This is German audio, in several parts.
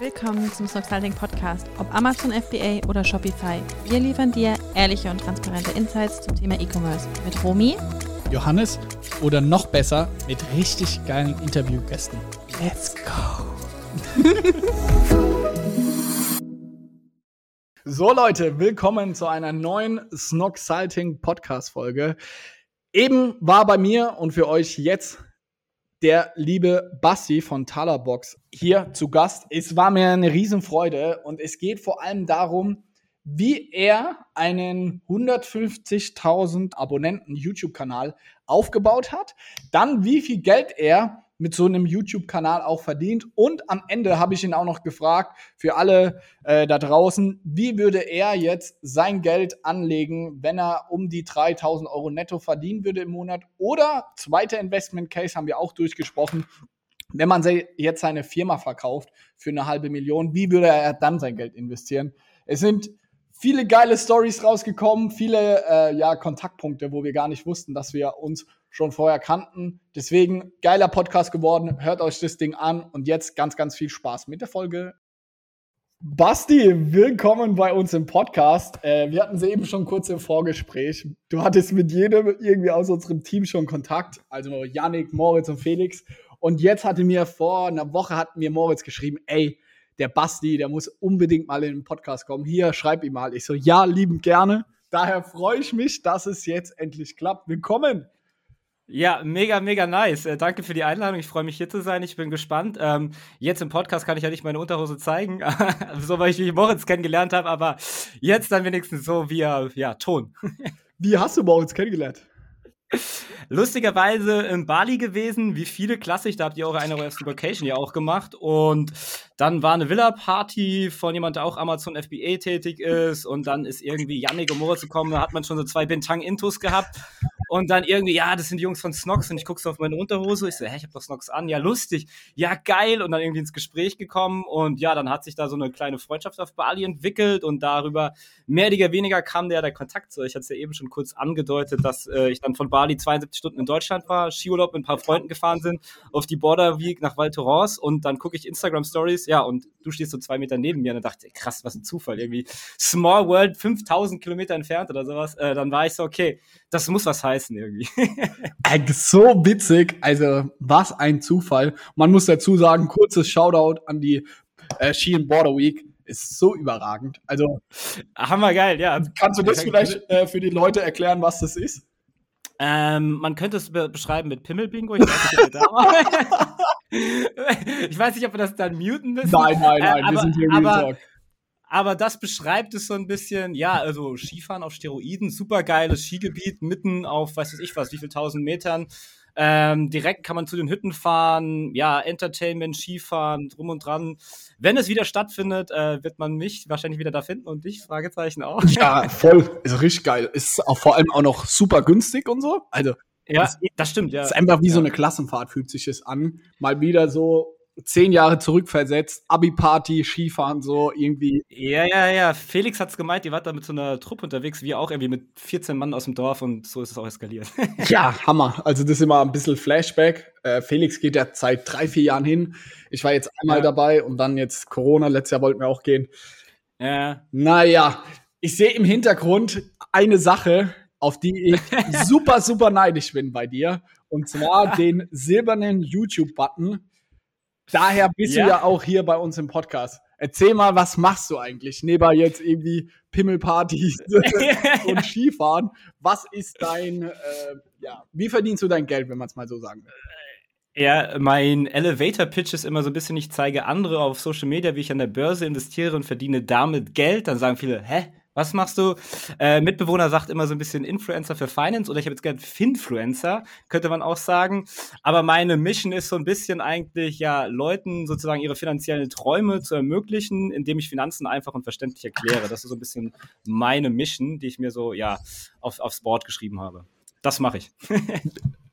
Willkommen zum Snoxalting Podcast, ob Amazon FBA oder Shopify. Wir liefern dir ehrliche und transparente Insights zum Thema E-Commerce mit Romy, Johannes oder noch besser mit richtig geilen Interviewgästen. Let's go! so Leute, willkommen zu einer neuen Snoxalting Podcast Folge. Eben war bei mir und für euch jetzt der liebe Basti von Talerbox hier zu Gast. Es war mir eine Riesenfreude und es geht vor allem darum, wie er einen 150.000 Abonnenten YouTube-Kanal aufgebaut hat, dann wie viel Geld er mit so einem YouTube-Kanal auch verdient. Und am Ende habe ich ihn auch noch gefragt, für alle äh, da draußen, wie würde er jetzt sein Geld anlegen, wenn er um die 3000 Euro netto verdienen würde im Monat? Oder zweiter Investment Case haben wir auch durchgesprochen. Wenn man jetzt seine Firma verkauft für eine halbe Million, wie würde er dann sein Geld investieren? Es sind viele geile Stories rausgekommen, viele äh, ja, Kontaktpunkte, wo wir gar nicht wussten, dass wir uns schon vorher kannten. Deswegen geiler Podcast geworden. Hört euch das Ding an und jetzt ganz, ganz viel Spaß mit der Folge. Basti, willkommen bei uns im Podcast. Äh, wir hatten sie eben schon kurz im Vorgespräch. Du hattest mit jedem irgendwie aus unserem Team schon Kontakt, also Yannick, Moritz und Felix. Und jetzt hatte mir vor einer Woche hat mir Moritz geschrieben, ey, der Basti, der muss unbedingt mal in den Podcast kommen. Hier, schreib ihm mal. Ich so, ja, liebend gerne. Daher freue ich mich, dass es jetzt endlich klappt. Willkommen. Ja, mega, mega nice. Äh, danke für die Einladung. Ich freue mich hier zu sein. Ich bin gespannt. Ähm, jetzt im Podcast kann ich ja nicht meine Unterhose zeigen, so weil ich wie Moritz kennengelernt habe, aber jetzt dann wenigstens so via ja, Ton. wie hast du Moritz kennengelernt? Lustigerweise in Bali gewesen, wie viele klassisch, da habt ihr eure eine erste Vacation ja auch gemacht. Und dann war eine Villa-Party von jemand, der auch Amazon FBA tätig ist. Und dann ist irgendwie Yannick und Moritz gekommen, da hat man schon so zwei Bintang-Intus gehabt. Und dann irgendwie, ja, das sind die Jungs von Snox und ich gucke so auf meine Unterhose. Ich so, hä, ich hab doch Snox an. Ja, lustig. Ja, geil. Und dann irgendwie ins Gespräch gekommen. Und ja, dann hat sich da so eine kleine Freundschaft auf Bali entwickelt und darüber mehr oder weniger kam der, der Kontakt zu. Ich hatte es ja eben schon kurz angedeutet, dass äh, ich dann von Bali 72 Stunden in Deutschland war, Skiurlaub mit ein paar Freunden gefahren sind, auf die Border Week nach Val Thorens und dann gucke ich Instagram Stories, ja, und du stehst so zwei Meter neben mir und dann dachte ich, krass, was ein Zufall, irgendwie Small World 5000 Kilometer entfernt oder sowas. Äh, dann war ich so, okay, das muss was heißen irgendwie. so witzig, also was ein Zufall. Man muss dazu sagen, kurzes Shoutout an die äh, and Border Week ist so überragend. Also hammergeil, ja. Kannst du das vielleicht äh, für die Leute erklären, was das ist? Ähm, man könnte es be beschreiben mit Pimmelbingo. Ich weiß nicht, ob wir da ich weiß nicht, ob wir das dann muten müssen. Nein, nein, nein, äh, aber, wir sind hier aber, Talk. Aber das beschreibt es so ein bisschen, ja, also Skifahren auf Steroiden, super geiles Skigebiet, mitten auf, weiß ich was, wie viel tausend Metern. Ähm, direkt kann man zu den Hütten fahren, ja, Entertainment, Skifahren, drum und dran. Wenn es wieder stattfindet, äh, wird man mich wahrscheinlich wieder da finden und dich, Fragezeichen auch. Ja, voll. Ist richtig geil. Ist auch vor allem auch noch super günstig und so. Also, ja, das, das stimmt, ja. Ist einfach wie ja. so eine Klassenfahrt, fühlt sich es an. Mal wieder so zehn Jahre zurückversetzt, Abi-Party, Skifahren, so irgendwie. Ja, ja, ja. Felix hat's gemeint, die war da mit so einer Truppe unterwegs, wie auch irgendwie mit 14 Mann aus dem Dorf und so ist es auch eskaliert. ja, Hammer. Also das ist immer ein bisschen Flashback. Äh, Felix geht ja seit drei, vier Jahren hin. Ich war jetzt einmal ja. dabei und dann jetzt Corona, letztes Jahr wollten wir auch gehen. Ja. Naja, ich sehe im Hintergrund eine Sache, auf die ich super, super neidisch bin bei dir. Und zwar den silbernen YouTube-Button Daher bist ja. du ja auch hier bei uns im Podcast. Erzähl mal, was machst du eigentlich? Neben jetzt irgendwie Pimmelpartys und Skifahren. Was ist dein, äh, ja, wie verdienst du dein Geld, wenn man es mal so sagen will? Ja, mein Elevator-Pitch ist immer so ein bisschen, ich zeige andere auf Social Media, wie ich an der Börse investiere und verdiene damit Geld. Dann sagen viele, hä, was machst du? Äh, Mitbewohner sagt immer so ein bisschen Influencer für Finance oder ich habe jetzt gehört Finfluencer, könnte man auch sagen. Aber meine Mission ist so ein bisschen eigentlich, ja, Leuten sozusagen ihre finanziellen Träume zu ermöglichen, indem ich Finanzen einfach und verständlich erkläre. Das ist so ein bisschen meine Mission, die ich mir so, ja, auf, aufs Board geschrieben habe. Das mache ich.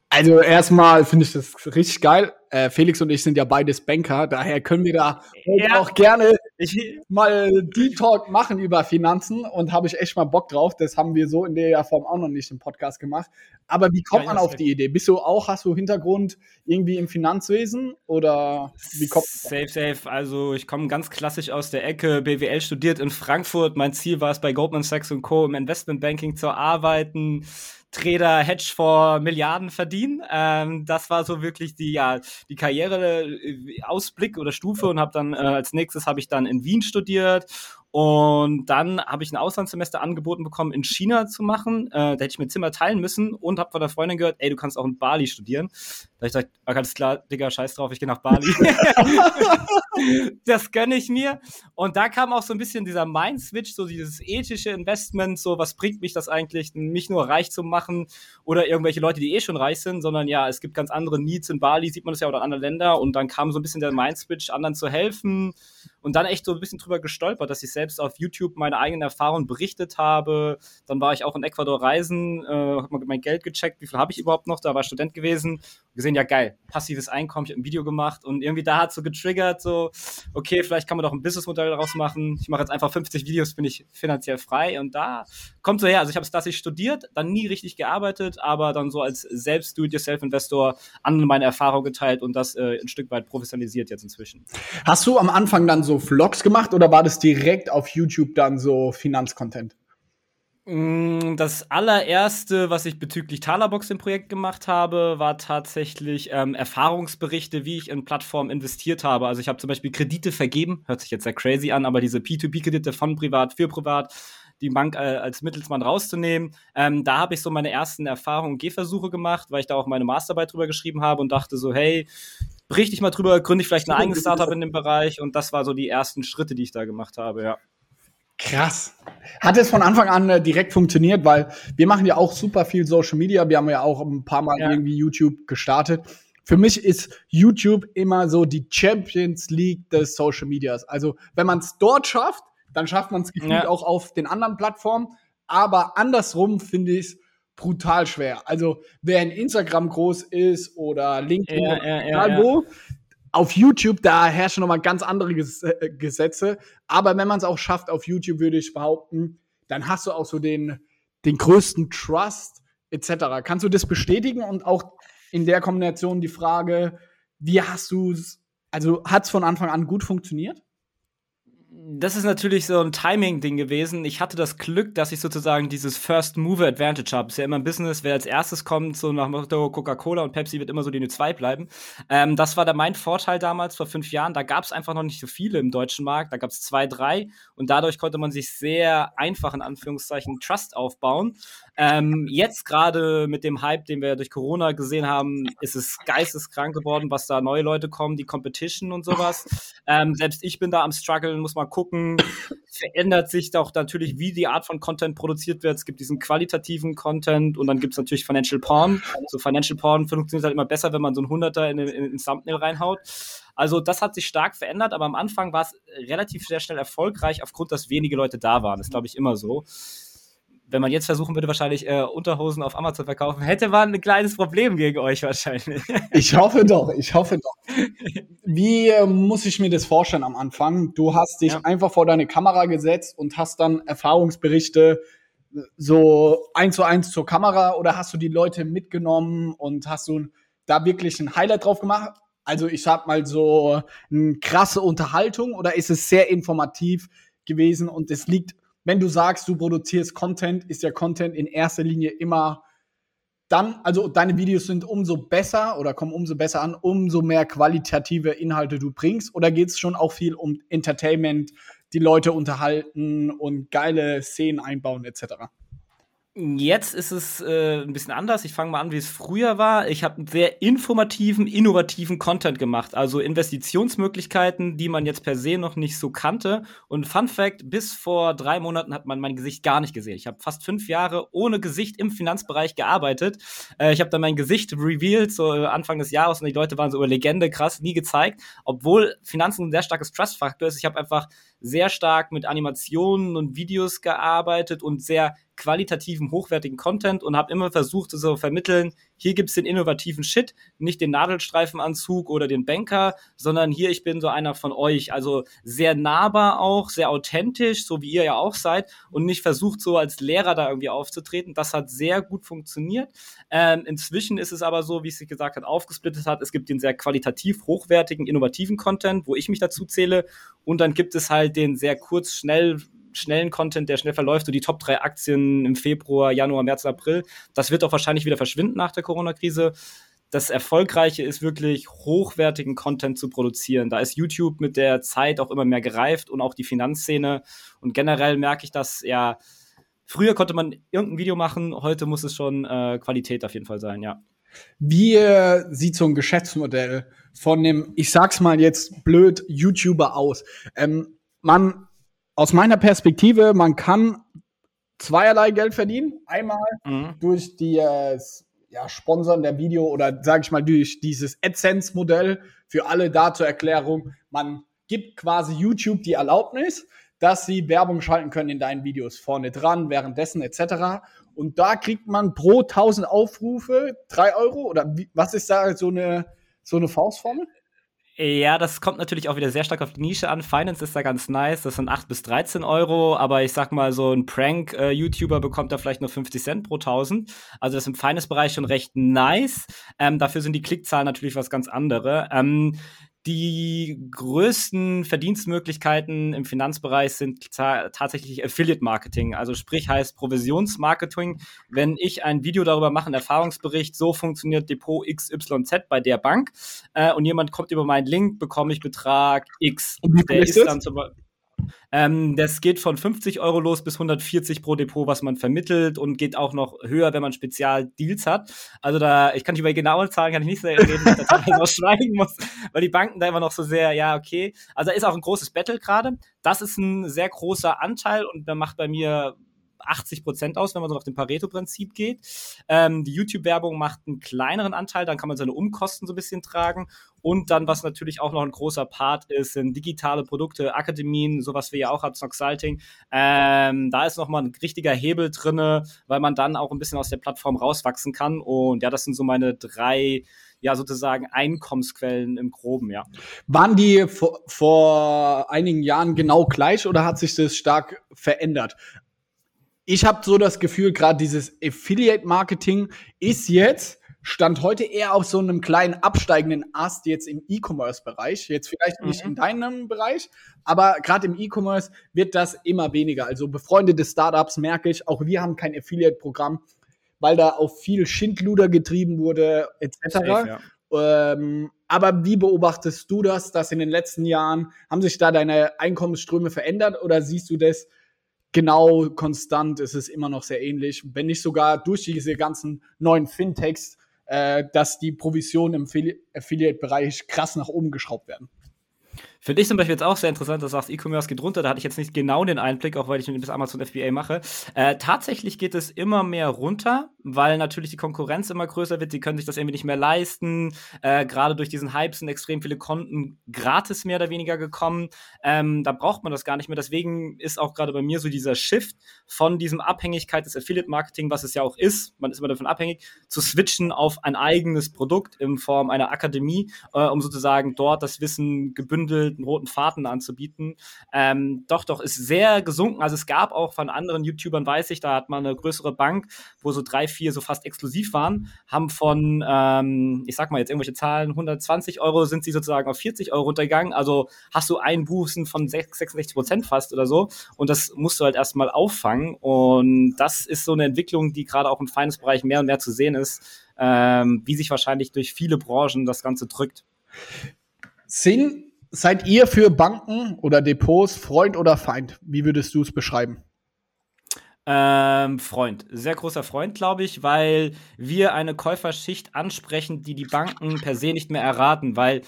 Also erstmal finde ich das richtig geil. Äh, Felix und ich sind ja beides Banker, daher können wir da ja. auch gerne ich mal Deep Talk machen über Finanzen und habe ich echt mal Bock drauf. Das haben wir so in der Form auch noch nicht im Podcast gemacht. Aber wie kommt man auf die Idee? Bist du auch, hast du Hintergrund irgendwie im Finanzwesen oder wie kommt Safe, safe. Also ich komme ganz klassisch aus der Ecke, BWL studiert in Frankfurt. Mein Ziel war es, bei Goldman Sachs Co. im Investmentbanking zu arbeiten. Trader, Hedgefonds, Milliarden verdienen. Ähm, das war so wirklich die, ja, die Karriere-Ausblick oder Stufe und habe dann äh, als nächstes habe ich dann in Wien studiert und dann habe ich ein Auslandssemester angeboten bekommen, in China zu machen. Äh, da hätte ich mir Zimmer teilen müssen und habe von der Freundin gehört, ey, du kannst auch in Bali studieren. Da ich gesagt, alles klar, Digga, scheiß drauf, ich gehe nach Bali. das gönne ich mir. Und da kam auch so ein bisschen dieser Mind-Switch, so dieses ethische Investment, so was bringt mich das eigentlich, mich nur reich zu machen oder irgendwelche Leute, die eh schon reich sind, sondern ja, es gibt ganz andere Needs in Bali, sieht man das ja auch in anderen Ländern. Und dann kam so ein bisschen der Mind-Switch, anderen zu helfen und dann echt so ein bisschen drüber gestolpert, dass ich selbst auf YouTube meine eigenen Erfahrungen berichtet habe. Dann war ich auch in Ecuador reisen, äh, habe mein Geld gecheckt, wie viel habe ich überhaupt noch, da war Student gewesen, gesehen, ja geil, passives Einkommen, ich habe ein Video gemacht und irgendwie da hat so getriggert, so, okay, vielleicht kann man doch ein Businessmodell daraus machen. Ich mache jetzt einfach 50 Videos, bin ich finanziell frei und da kommt so her. Also ich habe es klassisch studiert, dann nie richtig gearbeitet, aber dann so als selbst Do-it-yourself-Investor an meine Erfahrung geteilt und das äh, ein Stück weit professionalisiert jetzt inzwischen. Hast du am Anfang dann so Vlogs gemacht oder war das direkt auf YouTube dann so Finanzcontent? Mm, das allererste, was ich bezüglich Talerbox im Projekt gemacht habe, war tatsächlich ähm, Erfahrungsberichte, wie ich in Plattformen investiert habe. Also ich habe zum Beispiel Kredite vergeben, hört sich jetzt sehr crazy an, aber diese P2P-Kredite von privat für privat, die Bank äh, als Mittelsmann rauszunehmen. Ähm, da habe ich so meine ersten Erfahrungen und Gehversuche gemacht, weil ich da auch meine Masterarbeit drüber geschrieben habe und dachte so, hey, berichte ich mal drüber, gründe ich vielleicht ein eigenes Startup in dem Bereich und das war so die ersten Schritte, die ich da gemacht habe, ja. Krass. Hat es von Anfang an äh, direkt funktioniert, weil wir machen ja auch super viel Social Media. Wir haben ja auch ein paar Mal ja. irgendwie YouTube gestartet. Für mich ist YouTube immer so die Champions League des Social Medias. Also, wenn man es dort schafft, dann schafft man es ja. auch auf den anderen Plattformen. Aber andersrum finde ich es brutal schwer. Also, wer in Instagram groß ist oder LinkedIn ja, oder egal wo, auf YouTube, da herrschen nochmal ganz andere äh, Gesetze. Aber wenn man es auch schafft auf YouTube, würde ich behaupten, dann hast du auch so den, den größten Trust etc. Kannst du das bestätigen und auch in der Kombination die Frage, wie hast du es, also hat es von Anfang an gut funktioniert? Das ist natürlich so ein Timing-Ding gewesen. Ich hatte das Glück, dass ich sozusagen dieses First Mover Advantage habe. Ist ja immer ein Business, wer als erstes kommt, so nach Motto Coca-Cola und Pepsi wird immer so die Nummer zwei bleiben. Ähm, das war da mein Vorteil damals vor fünf Jahren. Da gab es einfach noch nicht so viele im deutschen Markt. Da gab es zwei, drei und dadurch konnte man sich sehr einfach in Anführungszeichen Trust aufbauen. Ähm, jetzt gerade mit dem Hype, den wir durch Corona gesehen haben, ist es geisteskrank geworden, was da neue Leute kommen, die Competition und sowas. Ähm, selbst ich bin da am struggeln, muss mal gucken. Verändert sich doch natürlich, wie die Art von Content produziert wird. Es gibt diesen qualitativen Content und dann gibt es natürlich Financial Porn. So Financial Porn funktioniert halt immer besser, wenn man so ein Hunderter in, in, in Thumbnail reinhaut. Also das hat sich stark verändert, aber am Anfang war es relativ sehr schnell erfolgreich, aufgrund, dass wenige Leute da waren. Das glaube ich, immer so wenn man jetzt versuchen würde, wahrscheinlich äh, Unterhosen auf Amazon zu verkaufen, hätte man ein kleines Problem gegen euch wahrscheinlich. Ich hoffe doch, ich hoffe doch. Wie äh, muss ich mir das vorstellen am Anfang? Du hast dich ja. einfach vor deine Kamera gesetzt und hast dann Erfahrungsberichte so eins zu eins zur Kamera oder hast du die Leute mitgenommen und hast du da wirklich ein Highlight drauf gemacht? Also ich sag mal so eine krasse Unterhaltung oder ist es sehr informativ gewesen und es liegt wenn du sagst, du produzierst Content, ist ja Content in erster Linie immer dann, also deine Videos sind umso besser oder kommen umso besser an, umso mehr qualitative Inhalte du bringst? Oder geht es schon auch viel um Entertainment, die Leute unterhalten und geile Szenen einbauen etc.? Jetzt ist es äh, ein bisschen anders. Ich fange mal an, wie es früher war. Ich habe sehr informativen, innovativen Content gemacht, also Investitionsmöglichkeiten, die man jetzt per se noch nicht so kannte. Und Fun Fact: Bis vor drei Monaten hat man mein Gesicht gar nicht gesehen. Ich habe fast fünf Jahre ohne Gesicht im Finanzbereich gearbeitet. Äh, ich habe dann mein Gesicht revealed, so äh, Anfang des Jahres, und die Leute waren so über Legende, krass, nie gezeigt, obwohl Finanzen ein sehr starkes Trust-Faktor ist. Ich habe einfach sehr stark mit Animationen und Videos gearbeitet und sehr qualitativen, hochwertigen Content und habe immer versucht, so vermitteln, hier gibt's den innovativen Shit, nicht den Nadelstreifenanzug oder den Banker, sondern hier, ich bin so einer von euch. Also sehr nahbar auch, sehr authentisch, so wie ihr ja auch seid und nicht versucht, so als Lehrer da irgendwie aufzutreten. Das hat sehr gut funktioniert. Ähm, inzwischen ist es aber so, wie es sich gesagt hat, aufgesplittet hat. Es gibt den sehr qualitativ hochwertigen, innovativen Content, wo ich mich dazu zähle. Und dann gibt es halt den sehr kurz, schnell schnellen Content, der schnell verläuft, so die Top 3 Aktien im Februar, Januar, März, April. Das wird auch wahrscheinlich wieder verschwinden nach der Corona-Krise. Das Erfolgreiche ist wirklich hochwertigen Content zu produzieren. Da ist YouTube mit der Zeit auch immer mehr gereift und auch die Finanzszene. Und generell merke ich, dass ja, früher konnte man irgendein Video machen, heute muss es schon äh, Qualität auf jeden Fall sein, ja. Wie äh, sieht so ein Geschäftsmodell von dem, ich sag's mal jetzt blöd, YouTuber aus? Ähm, man aus meiner Perspektive, man kann zweierlei Geld verdienen. Einmal mhm. durch die äh, ja, Sponsoren der Video oder sage ich mal durch dieses AdSense-Modell für alle da zur Erklärung. Man gibt quasi YouTube die Erlaubnis, dass sie Werbung schalten können in deinen Videos vorne dran, währenddessen etc. Und da kriegt man pro 1000 Aufrufe drei Euro oder wie, was ist da so eine, so eine Faustformel? Ja, das kommt natürlich auch wieder sehr stark auf die Nische an. Finance ist da ganz nice, das sind 8 bis 13 Euro, aber ich sag mal, so ein Prank-YouTuber bekommt da vielleicht nur 50 Cent pro 1000. Also das ist im Finance-Bereich schon recht nice. Ähm, dafür sind die Klickzahlen natürlich was ganz andere. Ähm, die größten Verdienstmöglichkeiten im Finanzbereich sind tatsächlich Affiliate Marketing, also sprich heißt Provisionsmarketing. Wenn ich ein Video darüber mache, einen Erfahrungsbericht, so funktioniert Depot XYZ bei der Bank äh, und jemand kommt über meinen Link, bekomme ich Betrag X. Und wie der ist dann zum Beispiel ähm, das geht von 50 Euro los bis 140 pro Depot, was man vermittelt und geht auch noch höher, wenn man Spezialdeals hat. Also da, ich kann nicht über genaue Zahlen kann ich nicht sehr reden, weil ich noch schweigen muss, weil die Banken da immer noch so sehr, ja, okay. Also da ist auch ein großes Battle gerade. Das ist ein sehr großer Anteil und der macht bei mir 80 Prozent aus, wenn man so nach dem Pareto-Prinzip geht. Ähm, die YouTube-Werbung macht einen kleineren Anteil, dann kann man seine Umkosten so ein bisschen tragen. Und dann, was natürlich auch noch ein großer Part ist, sind digitale Produkte, Akademien, sowas wie ja auch hat, Snoxalting. Ähm, da ist nochmal ein richtiger Hebel drinne, weil man dann auch ein bisschen aus der Plattform rauswachsen kann. Und ja, das sind so meine drei ja sozusagen Einkommensquellen im Groben, ja. Waren die vor, vor einigen Jahren genau gleich oder hat sich das stark verändert? Ich habe so das Gefühl, gerade dieses Affiliate-Marketing ist jetzt, stand heute eher auf so einem kleinen absteigenden Ast jetzt im E-Commerce-Bereich. Jetzt vielleicht nicht mhm. in deinem Bereich, aber gerade im E-Commerce wird das immer weniger. Also befreundete Startups merke ich, auch wir haben kein Affiliate-Programm, weil da auf viel Schindluder getrieben wurde, etc. Safe, ja. ähm, aber wie beobachtest du das, dass in den letzten Jahren, haben sich da deine Einkommensströme verändert oder siehst du das genau konstant ist es immer noch sehr ähnlich, wenn nicht sogar durch diese ganzen neuen Fintechs, äh, dass die Provisionen im Affiliate-Bereich krass nach oben geschraubt werden. Finde ich zum Beispiel jetzt auch sehr interessant, dass du sagst, E-Commerce geht runter. Da hatte ich jetzt nicht genau den Einblick, auch weil ich mit Amazon FBA mache. Äh, tatsächlich geht es immer mehr runter, weil natürlich die Konkurrenz immer größer wird. Die können sich das irgendwie nicht mehr leisten. Äh, Gerade durch diesen Hype sind extrem viele Konten gratis mehr oder weniger gekommen. Ähm, da braucht man das gar nicht mehr. Deswegen ist auch gerade bei mir so dieser Shift von diesem Abhängigkeit des Affiliate-Marketing, was es ja auch ist, man ist immer davon abhängig, zu switchen auf ein eigenes Produkt in Form einer Akademie, äh, um sozusagen dort das Wissen gebündelt einen roten Faden anzubieten. Ähm, doch, doch, ist sehr gesunken. Also es gab auch von anderen YouTubern, weiß ich, da hat man eine größere Bank, wo so drei, vier so fast exklusiv waren, haben von, ähm, ich sag mal jetzt irgendwelche Zahlen, 120 Euro sind sie sozusagen auf 40 Euro runtergegangen. Also hast du einen Bußen von 66 Prozent fast oder so. Und das musst du halt erstmal auffangen. Und das ist so eine Entwicklung, die gerade auch im Finance-Bereich mehr und mehr zu sehen ist, ähm, wie sich wahrscheinlich durch viele Branchen das Ganze drückt. Sind Seid ihr für Banken oder Depots Freund oder Feind? Wie würdest du es beschreiben? Ähm, Freund, sehr großer Freund, glaube ich, weil wir eine Käuferschicht ansprechen, die die Banken per se nicht mehr erraten, weil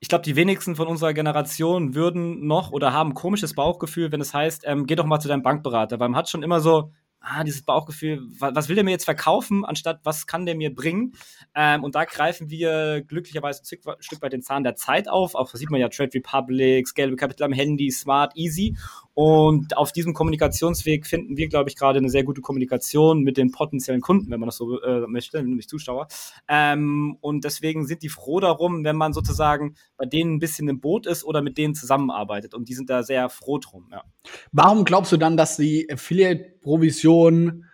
ich glaube, die wenigsten von unserer Generation würden noch oder haben komisches Bauchgefühl, wenn es heißt, ähm, geh doch mal zu deinem Bankberater, weil man hat schon immer so, ah, dieses Bauchgefühl, was will der mir jetzt verkaufen, anstatt was kann der mir bringen? Ähm, und da greifen wir glücklicherweise ein Stück weit den Zahn der Zeit auf. Auch das sieht man ja Trade Republic, Scalable Capital am Handy, Smart, Easy. Und auf diesem Kommunikationsweg finden wir, glaube ich, gerade eine sehr gute Kommunikation mit den potenziellen Kunden, wenn man das so äh, möchte, nämlich Zuschauer. Ähm, und deswegen sind die froh darum, wenn man sozusagen bei denen ein bisschen im Boot ist oder mit denen zusammenarbeitet. Und die sind da sehr froh drum. Ja. Warum glaubst du dann, dass die Affiliate-Provisionen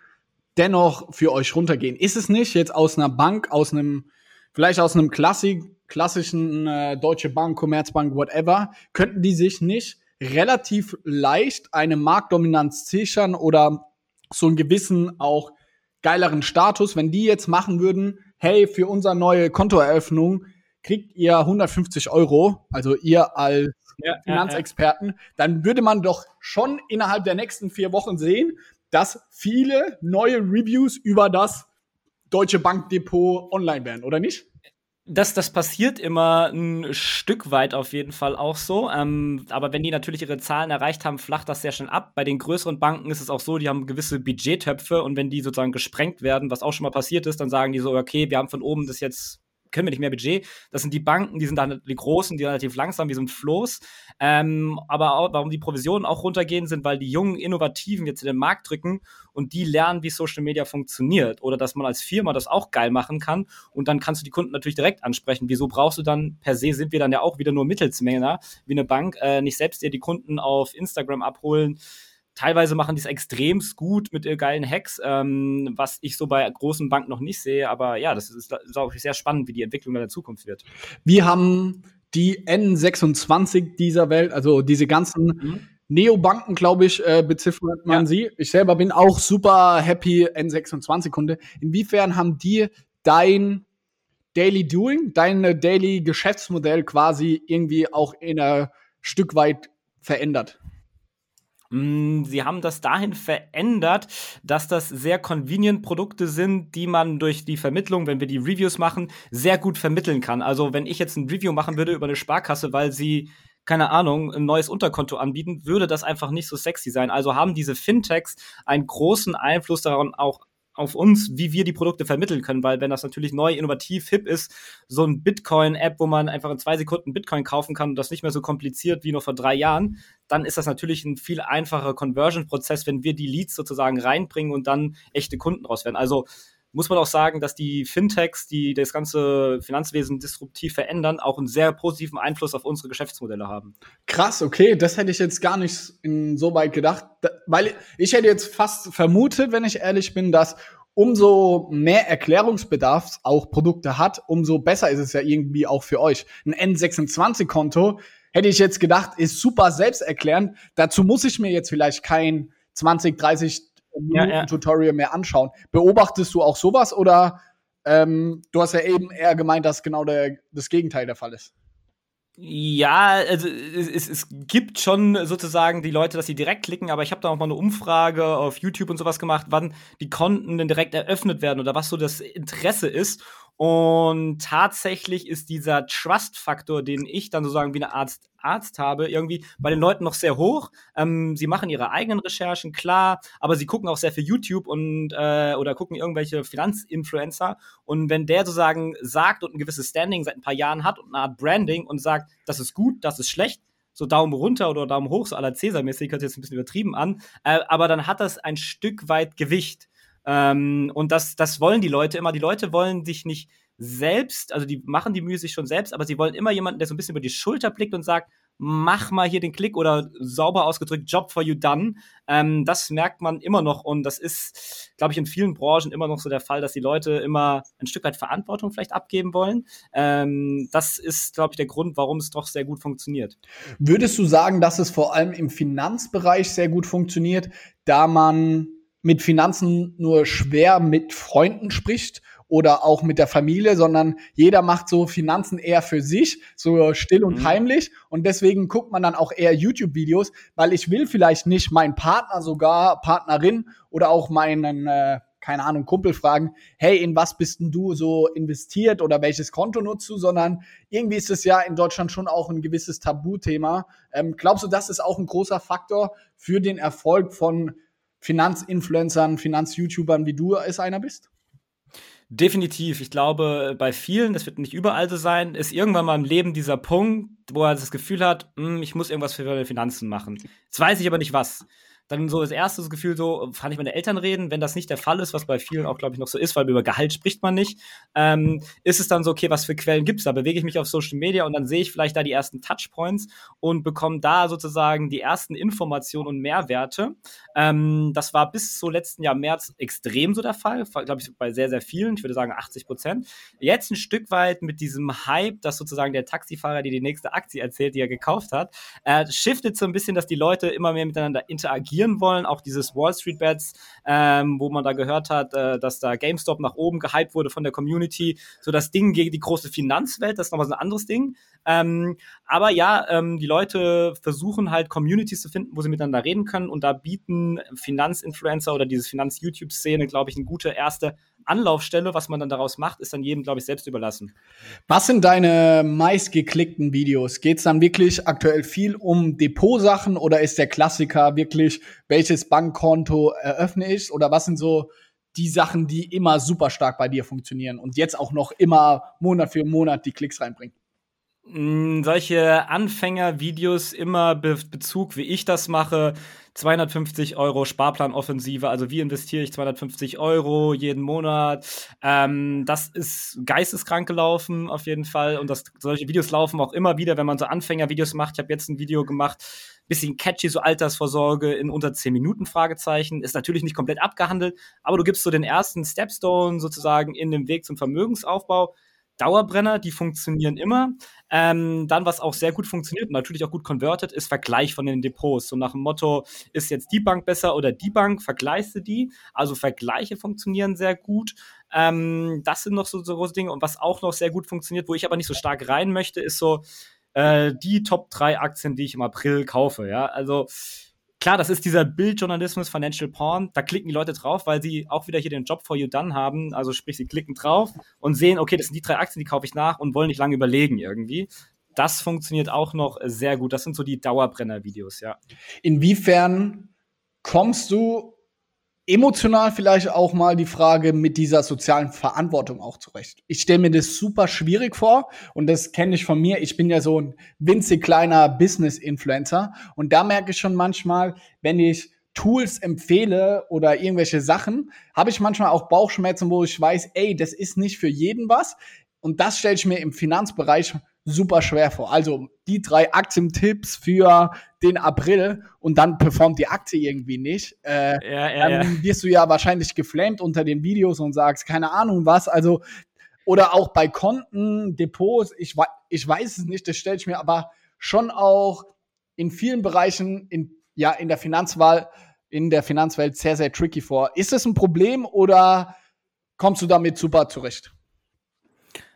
dennoch für euch runtergehen? Ist es nicht jetzt aus einer Bank, aus einem, vielleicht aus einem Klassik, klassischen äh, Deutsche Bank, Commerzbank, whatever, könnten die sich nicht relativ leicht eine Marktdominanz sichern oder so einen gewissen auch geileren Status, wenn die jetzt machen würden, hey, für unsere neue Kontoeröffnung kriegt ihr 150 Euro, also ihr als ja, Finanzexperten, ja, ja. dann würde man doch schon innerhalb der nächsten vier Wochen sehen, dass viele neue Reviews über das Deutsche Bank Depot online werden, oder nicht? Das, das passiert immer ein Stück weit auf jeden Fall auch so. Ähm, aber wenn die natürlich ihre Zahlen erreicht haben, flacht das sehr schnell ab. Bei den größeren Banken ist es auch so, die haben gewisse Budgettöpfe und wenn die sozusagen gesprengt werden, was auch schon mal passiert ist, dann sagen die so, okay, wir haben von oben das jetzt können wir nicht mehr Budget. Das sind die Banken, die sind dann die großen, die relativ langsam, wie so ein Floß. Ähm, aber auch, warum die Provisionen auch runtergehen, sind, weil die jungen Innovativen jetzt in den Markt drücken und die lernen, wie Social Media funktioniert. Oder dass man als Firma das auch geil machen kann. Und dann kannst du die Kunden natürlich direkt ansprechen. Wieso brauchst du dann, per se sind wir dann ja auch wieder nur Mittelsmänner, wie eine Bank, äh, nicht selbst dir die Kunden auf Instagram abholen teilweise machen die es extremst gut mit geilen Hacks, ähm, was ich so bei großen Banken noch nicht sehe. Aber ja, das ist, ist auch sehr spannend, wie die Entwicklung in der Zukunft wird. Wir haben die N26 dieser Welt, also diese ganzen mhm. Neobanken, glaube ich, äh, beziffert man ja. sie. Ich selber bin auch super happy N26-Kunde. Inwiefern haben die dein Daily Doing, dein Daily Geschäftsmodell quasi irgendwie auch in ein Stück weit verändert? Mm, sie haben das dahin verändert, dass das sehr convenient Produkte sind, die man durch die Vermittlung, wenn wir die Reviews machen, sehr gut vermitteln kann. Also wenn ich jetzt ein Review machen würde über eine Sparkasse, weil sie keine Ahnung, ein neues Unterkonto anbieten, würde das einfach nicht so sexy sein. Also haben diese Fintechs einen großen Einfluss daran, auch auf uns, wie wir die Produkte vermitteln können, weil wenn das natürlich neu, innovativ, hip ist, so ein Bitcoin-App, wo man einfach in zwei Sekunden Bitcoin kaufen kann und das nicht mehr so kompliziert wie noch vor drei Jahren, dann ist das natürlich ein viel einfacher Conversion-Prozess, wenn wir die Leads sozusagen reinbringen und dann echte Kunden raus werden. Also muss man auch sagen, dass die Fintechs, die das ganze Finanzwesen disruptiv verändern, auch einen sehr positiven Einfluss auf unsere Geschäftsmodelle haben. Krass, okay, das hätte ich jetzt gar nicht in so weit gedacht, weil ich hätte jetzt fast vermutet, wenn ich ehrlich bin, dass umso mehr Erklärungsbedarf auch Produkte hat, umso besser ist es ja irgendwie auch für euch. Ein N26-Konto hätte ich jetzt gedacht, ist super selbsterklärend. Dazu muss ich mir jetzt vielleicht kein 20, 30 ja, ja. Tutorial mehr anschauen. Beobachtest du auch sowas oder ähm, du hast ja eben eher gemeint, dass genau der, das Gegenteil der Fall ist? Ja, also es, es, gibt schon sozusagen die Leute, dass sie direkt klicken, aber ich habe da auch mal eine Umfrage auf YouTube und sowas gemacht, wann die Konten denn direkt eröffnet werden oder was so das Interesse ist. Und tatsächlich ist dieser Trust-Faktor, den ich dann sozusagen wie eine Arzt, Arzt habe, irgendwie bei den Leuten noch sehr hoch. Ähm, sie machen ihre eigenen Recherchen, klar, aber sie gucken auch sehr viel YouTube und äh, oder gucken irgendwelche Finanzinfluencer. Und wenn der sozusagen sagt und ein gewisses Standing seit ein paar Jahren hat und eine Art Branding und sagt, das ist gut, das ist schlecht, so Daumen runter oder Daumen hoch, so aller Cäsar-mäßig, hört sich jetzt ein bisschen übertrieben an, äh, aber dann hat das ein Stück weit Gewicht. Ähm, und das, das wollen die Leute immer. Die Leute wollen sich nicht selbst, also die machen die Mühe sich schon selbst, aber sie wollen immer jemanden, der so ein bisschen über die Schulter blickt und sagt, mach mal hier den Klick oder sauber ausgedrückt, Job for you done. Ähm, das merkt man immer noch und das ist, glaube ich, in vielen Branchen immer noch so der Fall, dass die Leute immer ein Stück weit Verantwortung vielleicht abgeben wollen. Ähm, das ist, glaube ich, der Grund, warum es doch sehr gut funktioniert. Würdest du sagen, dass es vor allem im Finanzbereich sehr gut funktioniert, da man mit Finanzen nur schwer mit Freunden spricht oder auch mit der Familie, sondern jeder macht so Finanzen eher für sich, so still und mhm. heimlich. Und deswegen guckt man dann auch eher YouTube-Videos, weil ich will vielleicht nicht meinen Partner sogar, Partnerin oder auch meinen, äh, keine Ahnung, Kumpel fragen, hey, in was bist denn du so investiert oder welches Konto nutzt du, sondern irgendwie ist es ja in Deutschland schon auch ein gewisses Tabuthema. Ähm, glaubst du, das ist auch ein großer Faktor für den Erfolg von Finanzinfluencern, Finanz-YouTubern, wie du es einer bist? Definitiv. Ich glaube, bei vielen, das wird nicht überall so sein, ist irgendwann mal im Leben dieser Punkt, wo er das Gefühl hat, hm, ich muss irgendwas für meine Finanzen machen. Jetzt weiß ich aber nicht was dann so das erste Gefühl so, kann ich meine Eltern reden? Wenn das nicht der Fall ist, was bei vielen auch, glaube ich, noch so ist, weil über Gehalt spricht man nicht, ähm, ist es dann so, okay, was für Quellen gibt's da? Bewege ich mich auf Social Media und dann sehe ich vielleicht da die ersten Touchpoints und bekomme da sozusagen die ersten Informationen und Mehrwerte. Ähm, das war bis zu letzten Jahr März extrem so der Fall, glaube ich, bei sehr, sehr vielen, ich würde sagen 80 Prozent. Jetzt ein Stück weit mit diesem Hype, dass sozusagen der Taxifahrer dir die nächste Aktie erzählt, die er gekauft hat, äh, shiftet so ein bisschen, dass die Leute immer mehr miteinander interagieren etablieren wollen. Auch dieses Wall Street Bets, ähm, wo man da gehört hat, äh, dass da GameStop nach oben gehypt wurde von der Community. So das Ding gegen die große Finanzwelt, das ist nochmal so ein anderes Ding. Ähm, aber ja, ähm, die Leute versuchen halt Communities zu finden, wo sie miteinander reden können. Und da bieten Finanzinfluencer oder diese Finanz-YouTube-Szene, glaube ich, eine gute erste Anlaufstelle, was man dann daraus macht, ist dann jedem, glaube ich, selbst überlassen. Was sind deine meistgeklickten Videos? Geht es dann wirklich aktuell viel um Depotsachen oder ist der Klassiker wirklich, welches Bankkonto eröffne ich? Oder was sind so die Sachen, die immer super stark bei dir funktionieren und jetzt auch noch immer Monat für Monat die Klicks reinbringen? Mm, solche Anfängervideos immer Be Bezug, wie ich das mache. 250 Euro Sparplanoffensive, also wie investiere ich 250 Euro jeden Monat? Ähm, das ist geisteskrank gelaufen auf jeden Fall und das, solche Videos laufen auch immer wieder, wenn man so Anfängervideos macht. Ich habe jetzt ein Video gemacht, bisschen catchy, so Altersvorsorge in unter 10 Minuten, Fragezeichen. Ist natürlich nicht komplett abgehandelt, aber du gibst so den ersten Stepstone sozusagen in dem Weg zum Vermögensaufbau. Dauerbrenner, die funktionieren immer. Ähm, dann, was auch sehr gut funktioniert und natürlich auch gut converted, ist Vergleich von den Depots. So nach dem Motto, ist jetzt die Bank besser oder die Bank, vergleichst die. Also Vergleiche funktionieren sehr gut. Ähm, das sind noch so, so große Dinge. Und was auch noch sehr gut funktioniert, wo ich aber nicht so stark rein möchte, ist so äh, die Top 3 Aktien, die ich im April kaufe. Ja, also klar, das ist dieser Bildjournalismus, Financial Porn, da klicken die Leute drauf, weil sie auch wieder hier den Job for you done haben. Also sprich, sie klicken drauf und sehen, okay, das sind die drei Aktien, die kaufe ich nach und wollen nicht lange überlegen irgendwie. Das funktioniert auch noch sehr gut. Das sind so die Dauerbrenner-Videos, ja. Inwiefern kommst du emotional vielleicht auch mal die Frage mit dieser sozialen Verantwortung auch zurecht. Ich stelle mir das super schwierig vor und das kenne ich von mir. Ich bin ja so ein winzig kleiner Business-Influencer und da merke ich schon manchmal, wenn ich Tools empfehle oder irgendwelche Sachen, habe ich manchmal auch Bauchschmerzen, wo ich weiß, ey, das ist nicht für jeden was. Und das stelle ich mir im Finanzbereich super schwer vor. Also die drei Aktientipps für den April und dann performt die Aktie irgendwie nicht. Äh, ja, ja, dann ja. wirst du ja wahrscheinlich geflamed unter den Videos und sagst, keine Ahnung was. Also, oder auch bei Konten, Depots, ich, ich weiß es nicht, das stelle ich mir aber schon auch in vielen Bereichen in, ja, in der Finanzwahl, in der Finanzwelt sehr, sehr tricky vor. Ist das ein Problem oder kommst du damit super zurecht?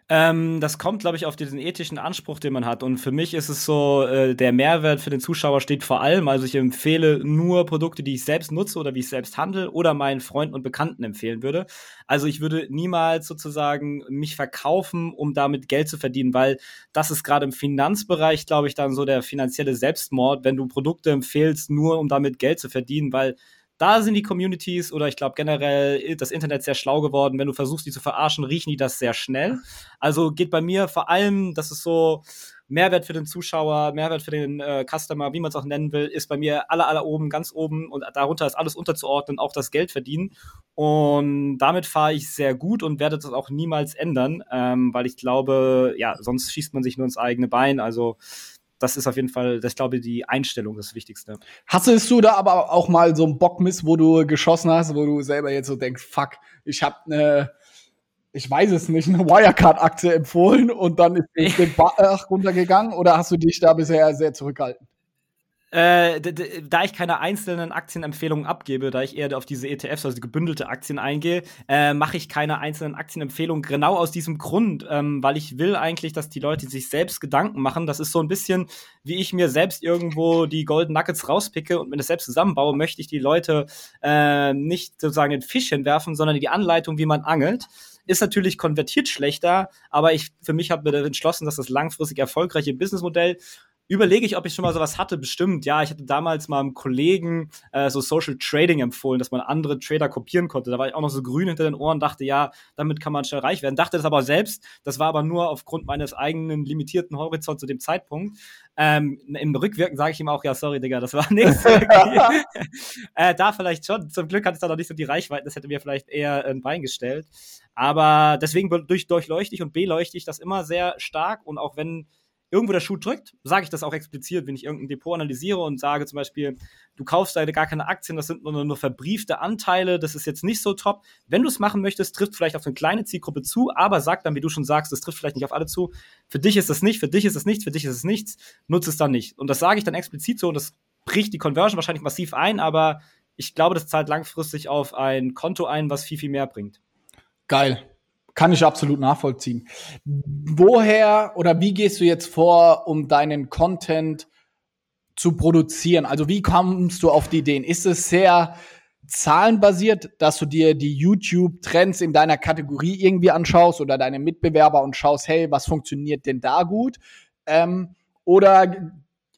Ähm, das kommt, glaube ich, auf diesen ethischen Anspruch, den man hat. Und für mich ist es so, äh, der Mehrwert für den Zuschauer steht vor allem. Also ich empfehle nur Produkte, die ich selbst nutze oder wie ich selbst handle oder meinen Freunden und Bekannten empfehlen würde. Also ich würde niemals sozusagen mich verkaufen, um damit Geld zu verdienen, weil das ist gerade im Finanzbereich, glaube ich, dann so der finanzielle Selbstmord, wenn du Produkte empfehlst, nur um damit Geld zu verdienen, weil da sind die Communities oder ich glaube generell das Internet sehr schlau geworden. Wenn du versuchst, die zu verarschen, riechen die das sehr schnell. Also geht bei mir vor allem, das ist so Mehrwert für den Zuschauer, Mehrwert für den äh, Customer, wie man es auch nennen will, ist bei mir aller, aller oben, ganz oben und darunter ist alles unterzuordnen, auch das Geld verdienen. Und damit fahre ich sehr gut und werde das auch niemals ändern, ähm, weil ich glaube, ja, sonst schießt man sich nur ins eigene Bein. Also das ist auf jeden Fall, das glaube ich, die Einstellung das Wichtigste. Hattest du da aber auch mal so einen Bockmiss, wo du geschossen hast, wo du selber jetzt so denkst, fuck, ich habe eine, ich weiß es nicht, eine Wirecard-Aktie empfohlen und dann ist den Bach runtergegangen oder hast du dich da bisher sehr zurückgehalten? Äh, da ich keine einzelnen Aktienempfehlungen abgebe, da ich eher auf diese ETFs, also die gebündelte Aktien eingehe, äh, mache ich keine einzelnen Aktienempfehlungen. Genau aus diesem Grund, ähm, weil ich will eigentlich, dass die Leute sich selbst Gedanken machen. Das ist so ein bisschen, wie ich mir selbst irgendwo die Golden Nuggets rauspicke und mir das selbst zusammenbaue, möchte ich die Leute äh, nicht sozusagen den Fisch hinwerfen, sondern die Anleitung, wie man angelt ist natürlich konvertiert schlechter, aber ich für mich habe mir entschlossen, dass das langfristig erfolgreiche Businessmodell überlege ich, ob ich schon mal sowas hatte. Bestimmt, ja. Ich hatte damals mal einem Kollegen äh, so Social Trading empfohlen, dass man andere Trader kopieren konnte. Da war ich auch noch so grün hinter den Ohren, dachte, ja, damit kann man schnell reich werden. Dachte das aber selbst. Das war aber nur aufgrund meines eigenen limitierten Horizonts zu dem Zeitpunkt. Ähm, Im Rückwirken sage ich ihm auch, ja, sorry, Digga, das war nichts. äh, da vielleicht schon. Zum Glück hat es da noch nicht so die Reichweite. Das hätte mir vielleicht eher ein Bein gestellt. Aber deswegen durch, durchleuchte ich und beleuchte ich das immer sehr stark. Und auch wenn irgendwo der Schuh drückt, sage ich das auch explizit, wenn ich irgendein Depot analysiere und sage zum Beispiel, du kaufst deine gar keine Aktien, das sind nur, nur verbriefte Anteile, das ist jetzt nicht so top. Wenn du es machen möchtest, trifft vielleicht auf eine kleine Zielgruppe zu, aber sag dann, wie du schon sagst, das trifft vielleicht nicht auf alle zu. Für dich ist das nicht, für dich ist es nichts, für dich ist es nichts, nutze es dann nicht. Und das sage ich dann explizit so und das bricht die Conversion wahrscheinlich massiv ein, aber ich glaube, das zahlt langfristig auf ein Konto ein, was viel, viel mehr bringt. Geil. Kann ich absolut nachvollziehen. Woher oder wie gehst du jetzt vor, um deinen Content zu produzieren? Also wie kommst du auf die Ideen? Ist es sehr zahlenbasiert, dass du dir die YouTube-Trends in deiner Kategorie irgendwie anschaust oder deine Mitbewerber und schaust, hey, was funktioniert denn da gut? Ähm, oder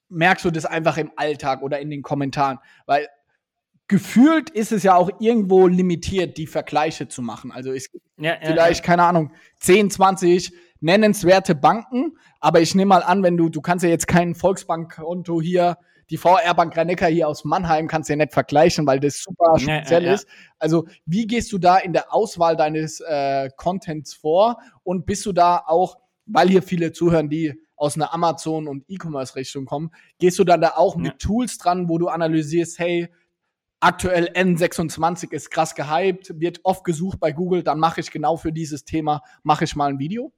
merkst du das einfach im Alltag oder in den Kommentaren? Weil gefühlt ist es ja auch irgendwo limitiert, die Vergleiche zu machen. Also es gibt ja, ja, vielleicht, ja. keine Ahnung, 10, 20 nennenswerte Banken, aber ich nehme mal an, wenn du, du kannst ja jetzt kein Volksbankkonto hier, die VR-Bank Rennecker hier aus Mannheim kannst du ja nicht vergleichen, weil das super speziell ist. Also wie gehst du da in der Auswahl deines äh, Contents vor und bist du da auch, weil hier viele zuhören, die aus einer Amazon- und E-Commerce-Richtung kommen, gehst du dann da auch mit Tools dran, wo du analysierst, hey, aktuell N26 ist krass gehypt, wird oft gesucht bei Google, dann mache ich genau für dieses Thema, mache ich mal ein Video.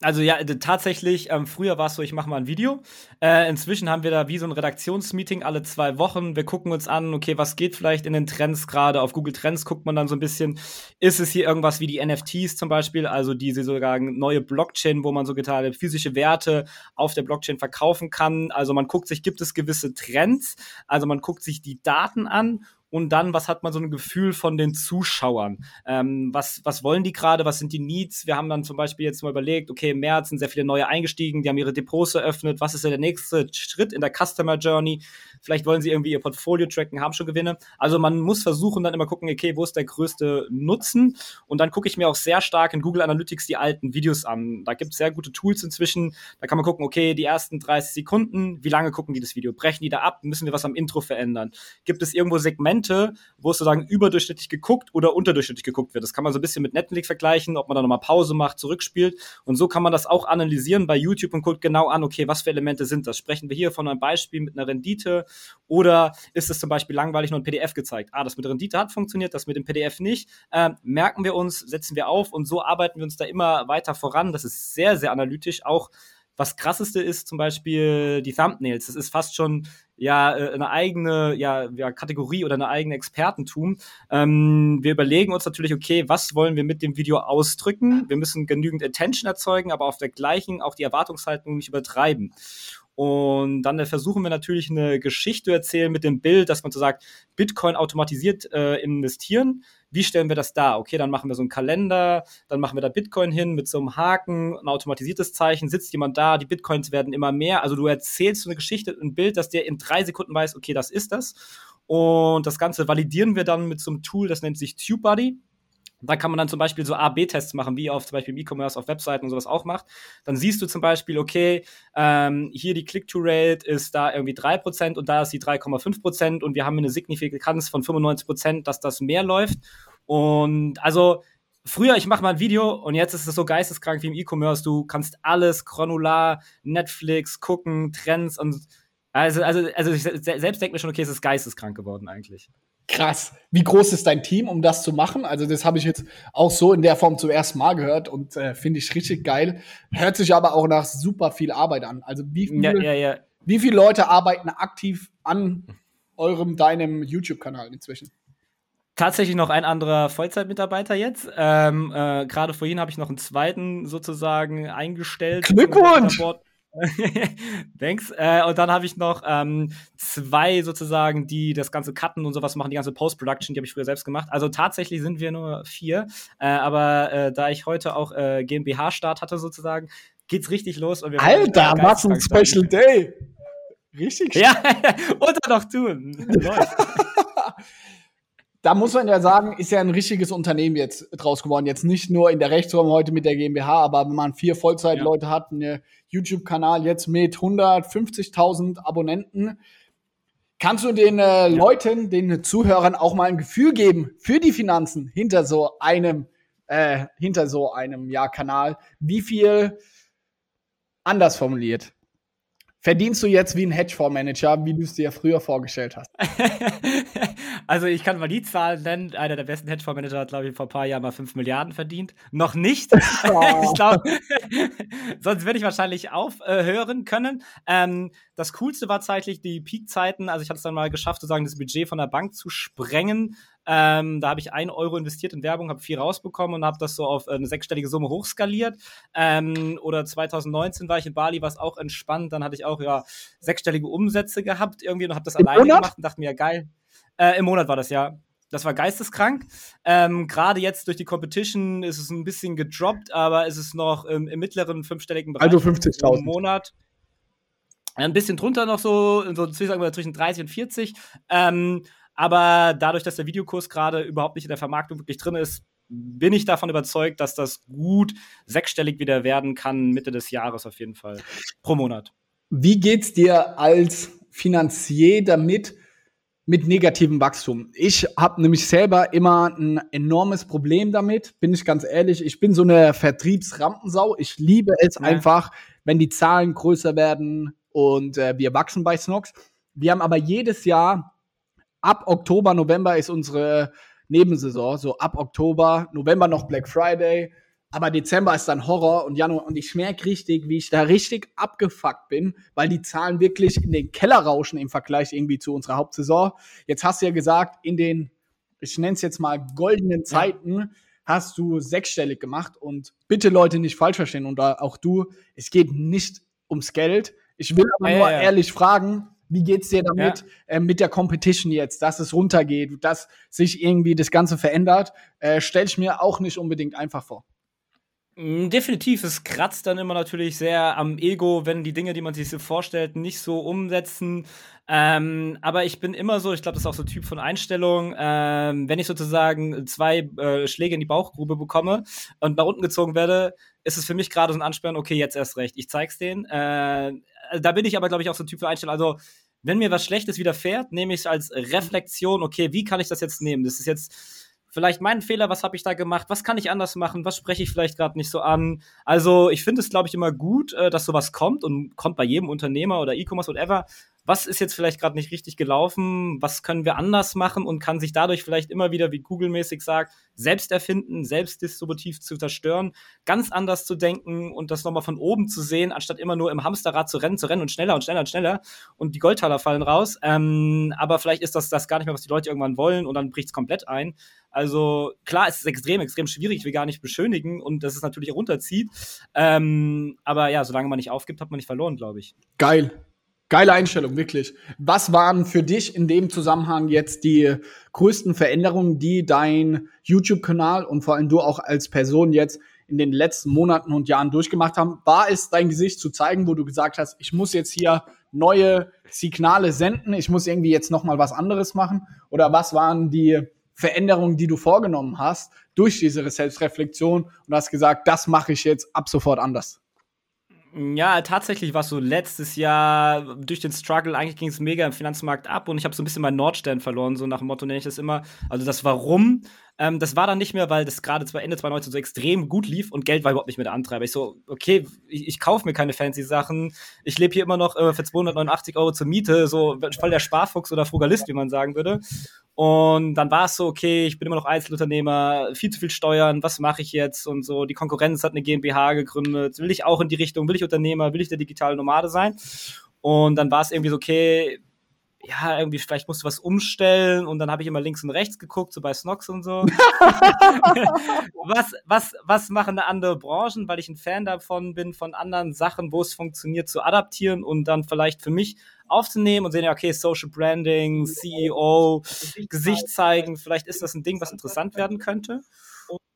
Also ja, tatsächlich, ähm, früher war es so, ich mache mal ein Video. Äh, inzwischen haben wir da wie so ein Redaktionsmeeting alle zwei Wochen. Wir gucken uns an, okay, was geht vielleicht in den Trends gerade. Auf Google Trends guckt man dann so ein bisschen, ist es hier irgendwas wie die NFTs zum Beispiel, also diese sogar neue Blockchain, wo man so geteilte physische Werte auf der Blockchain verkaufen kann. Also man guckt sich, gibt es gewisse Trends? Also man guckt sich die Daten an und dann, was hat man so ein Gefühl von den Zuschauern? Ähm, was, was wollen die gerade? Was sind die Needs? Wir haben dann zum Beispiel jetzt mal überlegt, okay, im März sind sehr viele neue eingestiegen, die haben ihre Depots eröffnet. Was ist denn der nächste Schritt in der Customer Journey? Vielleicht wollen sie irgendwie ihr Portfolio tracken, haben schon Gewinne. Also man muss versuchen, dann immer gucken, okay, wo ist der größte Nutzen? Und dann gucke ich mir auch sehr stark in Google Analytics die alten Videos an. Da gibt es sehr gute Tools inzwischen. Da kann man gucken, okay, die ersten 30 Sekunden, wie lange gucken die das Video? Brechen die da ab? Müssen wir was am Intro verändern? Gibt es irgendwo Segmente? Momente, wo es sozusagen überdurchschnittlich geguckt oder unterdurchschnittlich geguckt wird. Das kann man so ein bisschen mit Netflix vergleichen, ob man da nochmal Pause macht, zurückspielt. Und so kann man das auch analysieren bei YouTube und guckt genau an, okay, was für Elemente sind das? Sprechen wir hier von einem Beispiel mit einer Rendite oder ist es zum Beispiel langweilig nur ein PDF gezeigt? Ah, das mit Rendite hat funktioniert, das mit dem PDF nicht. Ähm, merken wir uns, setzen wir auf und so arbeiten wir uns da immer weiter voran. Das ist sehr, sehr analytisch. Auch was krasseste ist zum Beispiel die Thumbnails. Das ist fast schon ja äh, eine eigene ja, ja, Kategorie oder eine eigene Expertentum. Ähm, wir überlegen uns natürlich, okay, was wollen wir mit dem Video ausdrücken? Wir müssen genügend Attention erzeugen, aber auf der gleichen auch die Erwartungshaltung nicht übertreiben. Und dann versuchen wir natürlich eine Geschichte zu erzählen mit dem Bild, dass man so sagt, Bitcoin automatisiert äh, investieren. Wie stellen wir das dar? Okay, dann machen wir so einen Kalender, dann machen wir da Bitcoin hin mit so einem Haken, ein automatisiertes Zeichen, sitzt jemand da, die Bitcoins werden immer mehr. Also du erzählst so eine Geschichte, ein Bild, dass der in drei Sekunden weiß, okay, das ist das. Und das Ganze validieren wir dann mit so einem Tool, das nennt sich TubeBuddy. Da kann man dann zum Beispiel so A-B-Tests machen, wie auf zum Beispiel im E-Commerce auf Webseiten und sowas auch macht. Dann siehst du zum Beispiel, okay, ähm, hier die Click-to-Rate ist da irgendwie 3% und da ist die 3,5% und wir haben eine Signifikanz von 95%, dass das mehr läuft. Und also früher, ich mache mal ein Video und jetzt ist es so geisteskrank wie im E-Commerce. Du kannst alles granular, Netflix, gucken, Trends und also, also, also ich selbst denke mir schon, okay, es ist geisteskrank geworden eigentlich. Krass. Wie groß ist dein Team, um das zu machen? Also, das habe ich jetzt auch so in der Form zum ersten Mal gehört und äh, finde ich richtig geil. Hört sich aber auch nach super viel Arbeit an. Also, wie, viel, ja, ja, ja. wie viele Leute arbeiten aktiv an eurem, deinem YouTube-Kanal inzwischen? Tatsächlich noch ein anderer Vollzeitmitarbeiter jetzt. Ähm, äh, Gerade vorhin habe ich noch einen zweiten sozusagen eingestellt. Glückwunsch! Thanks. Äh, und dann habe ich noch ähm, zwei sozusagen, die das ganze Cutten und sowas machen, die ganze Post-Production, die habe ich früher selbst gemacht. Also tatsächlich sind wir nur vier. Äh, aber äh, da ich heute auch äh, GmbH-Start hatte sozusagen, geht's richtig los. Und wir Alter, was ein Special Day! Richtig Ja, und dann noch tun. Läuft da muss man ja sagen, ist ja ein richtiges Unternehmen jetzt draus geworden. Jetzt nicht nur in der Rechtsraum heute mit der GmbH, aber wenn man vier Vollzeitleute ja. hat, einen YouTube-Kanal jetzt mit 150.000 Abonnenten, kannst du den äh, ja. Leuten, den Zuhörern auch mal ein Gefühl geben für die Finanzen hinter so einem, äh, hinter so einem ja, Kanal? Wie viel anders formuliert? verdienst du jetzt wie ein Hedgefondsmanager, wie du es dir früher vorgestellt hast? also ich kann mal die Zahlen nennen. Einer der besten Hedgefondsmanager hat, glaube ich, vor ein paar Jahren mal 5 Milliarden verdient. Noch nicht. Oh. ich glaube, sonst würde ich wahrscheinlich aufhören können. Ähm, das Coolste war zeitlich die Peakzeiten. Also ich habe es dann mal geschafft, sozusagen das Budget von der Bank zu sprengen. Ähm, da habe ich ein Euro investiert in Werbung, habe viel rausbekommen und habe das so auf eine sechsstellige Summe hochskaliert. Ähm, oder 2019 war ich in Bali, was auch entspannt. Dann hatte ich auch ja sechsstellige Umsätze gehabt irgendwie und habe das Im alleine Monat? gemacht und dachte mir, ja geil. Äh, Im Monat war das ja. Das war geisteskrank. Ähm, Gerade jetzt durch die Competition ist es ein bisschen gedroppt, aber es ist noch im, im mittleren fünfstelligen Bereich. Also 50.000 im Monat. Ein bisschen drunter noch so, so zwischen 30 und 40. Ähm, aber dadurch, dass der Videokurs gerade überhaupt nicht in der Vermarktung wirklich drin ist, bin ich davon überzeugt, dass das gut sechsstellig wieder werden kann, Mitte des Jahres auf jeden Fall. Pro Monat. Wie geht's dir als Finanzier damit, mit negativem Wachstum? Ich habe nämlich selber immer ein enormes Problem damit, bin ich ganz ehrlich. Ich bin so eine Vertriebsrampensau. Ich liebe es ja. einfach, wenn die Zahlen größer werden und äh, wir wachsen bei Snox. Wir haben aber jedes Jahr ab Oktober, November ist unsere Nebensaison. So ab Oktober, November noch Black Friday. Aber Dezember ist dann Horror und Januar. Und ich merke richtig, wie ich da richtig abgefuckt bin, weil die Zahlen wirklich in den Keller rauschen im Vergleich irgendwie zu unserer Hauptsaison. Jetzt hast du ja gesagt, in den, ich nenne es jetzt mal goldenen Zeiten, ja. hast du sechsstellig gemacht. Und bitte Leute nicht falsch verstehen und auch du, es geht nicht ums Geld. Ich will aber ja, nur ja, ehrlich fragen, wie geht's dir damit, ja. äh, mit der Competition jetzt, dass es runtergeht, dass sich irgendwie das Ganze verändert? Äh, Stelle ich mir auch nicht unbedingt einfach vor. Mm, definitiv, es kratzt dann immer natürlich sehr am Ego, wenn die Dinge, die man sich so vorstellt, nicht so umsetzen. Ähm, aber ich bin immer so, ich glaube, das ist auch so ein Typ von Einstellung, ähm, wenn ich sozusagen zwei äh, Schläge in die Bauchgrube bekomme und nach unten gezogen werde, ist es für mich gerade so ein Ansperren, okay, jetzt erst recht, ich zeig's denen. Äh, da bin ich aber, glaube ich, auch so ein Typ für Einstellung. Also, wenn mir was Schlechtes widerfährt, nehme ich es als Reflexion, okay, wie kann ich das jetzt nehmen? Das ist jetzt vielleicht mein Fehler, was habe ich da gemacht, was kann ich anders machen, was spreche ich vielleicht gerade nicht so an. Also ich finde es, glaube ich, immer gut, äh, dass sowas kommt und kommt bei jedem Unternehmer oder E-Commerce, whatever, was ist jetzt vielleicht gerade nicht richtig gelaufen, was können wir anders machen und kann sich dadurch vielleicht immer wieder, wie Google-mäßig sagt, selbst erfinden, selbst distributiv zu zerstören, ganz anders zu denken und das nochmal von oben zu sehen, anstatt immer nur im Hamsterrad zu rennen, zu rennen und schneller und schneller und schneller und die Goldtaler fallen raus. Ähm, aber vielleicht ist das, das gar nicht mehr, was die Leute irgendwann wollen und dann bricht es komplett ein. Also klar, es ist extrem, extrem schwierig, ich will gar nicht beschönigen und dass es natürlich runterzieht. Ähm, aber ja, solange man nicht aufgibt, hat man nicht verloren, glaube ich. Geil. Geile Einstellung, wirklich. Was waren für dich in dem Zusammenhang jetzt die größten Veränderungen, die dein YouTube-Kanal und vor allem du auch als Person jetzt in den letzten Monaten und Jahren durchgemacht haben? War es dein Gesicht zu zeigen, wo du gesagt hast, ich muss jetzt hier neue Signale senden, ich muss irgendwie jetzt noch mal was anderes machen? Oder was waren die Veränderungen, die du vorgenommen hast durch diese Selbstreflexion und hast gesagt, das mache ich jetzt ab sofort anders? Ja, tatsächlich war es so letztes Jahr durch den Struggle, eigentlich ging es mega im Finanzmarkt ab und ich habe so ein bisschen meinen Nordstern verloren, so nach dem Motto nenne ich das immer. Also das Warum ähm, das war dann nicht mehr, weil das gerade Ende 2019 so extrem gut lief und Geld war überhaupt nicht mehr der Antreiber. Ich so, okay, ich, ich kaufe mir keine fancy Sachen. Ich lebe hier immer noch äh, für 289 Euro zur Miete, so voll der Sparfuchs oder Frugalist, wie man sagen würde. Und dann war es so, okay, ich bin immer noch Einzelunternehmer, viel zu viel Steuern, was mache ich jetzt und so. Die Konkurrenz hat eine GmbH gegründet. Will ich auch in die Richtung, will ich Unternehmer, will ich der digitale Nomade sein? Und dann war es irgendwie so, okay, ja, irgendwie, vielleicht musst du was umstellen und dann habe ich immer links und rechts geguckt, so bei Snox und so. was, was, was machen andere Branchen, weil ich ein Fan davon bin, von anderen Sachen, wo es funktioniert, zu adaptieren und dann vielleicht für mich aufzunehmen und sehen, ja, okay, Social Branding, CEO, Gesicht zeigen, vielleicht ist das ein Ding, was interessant werden könnte.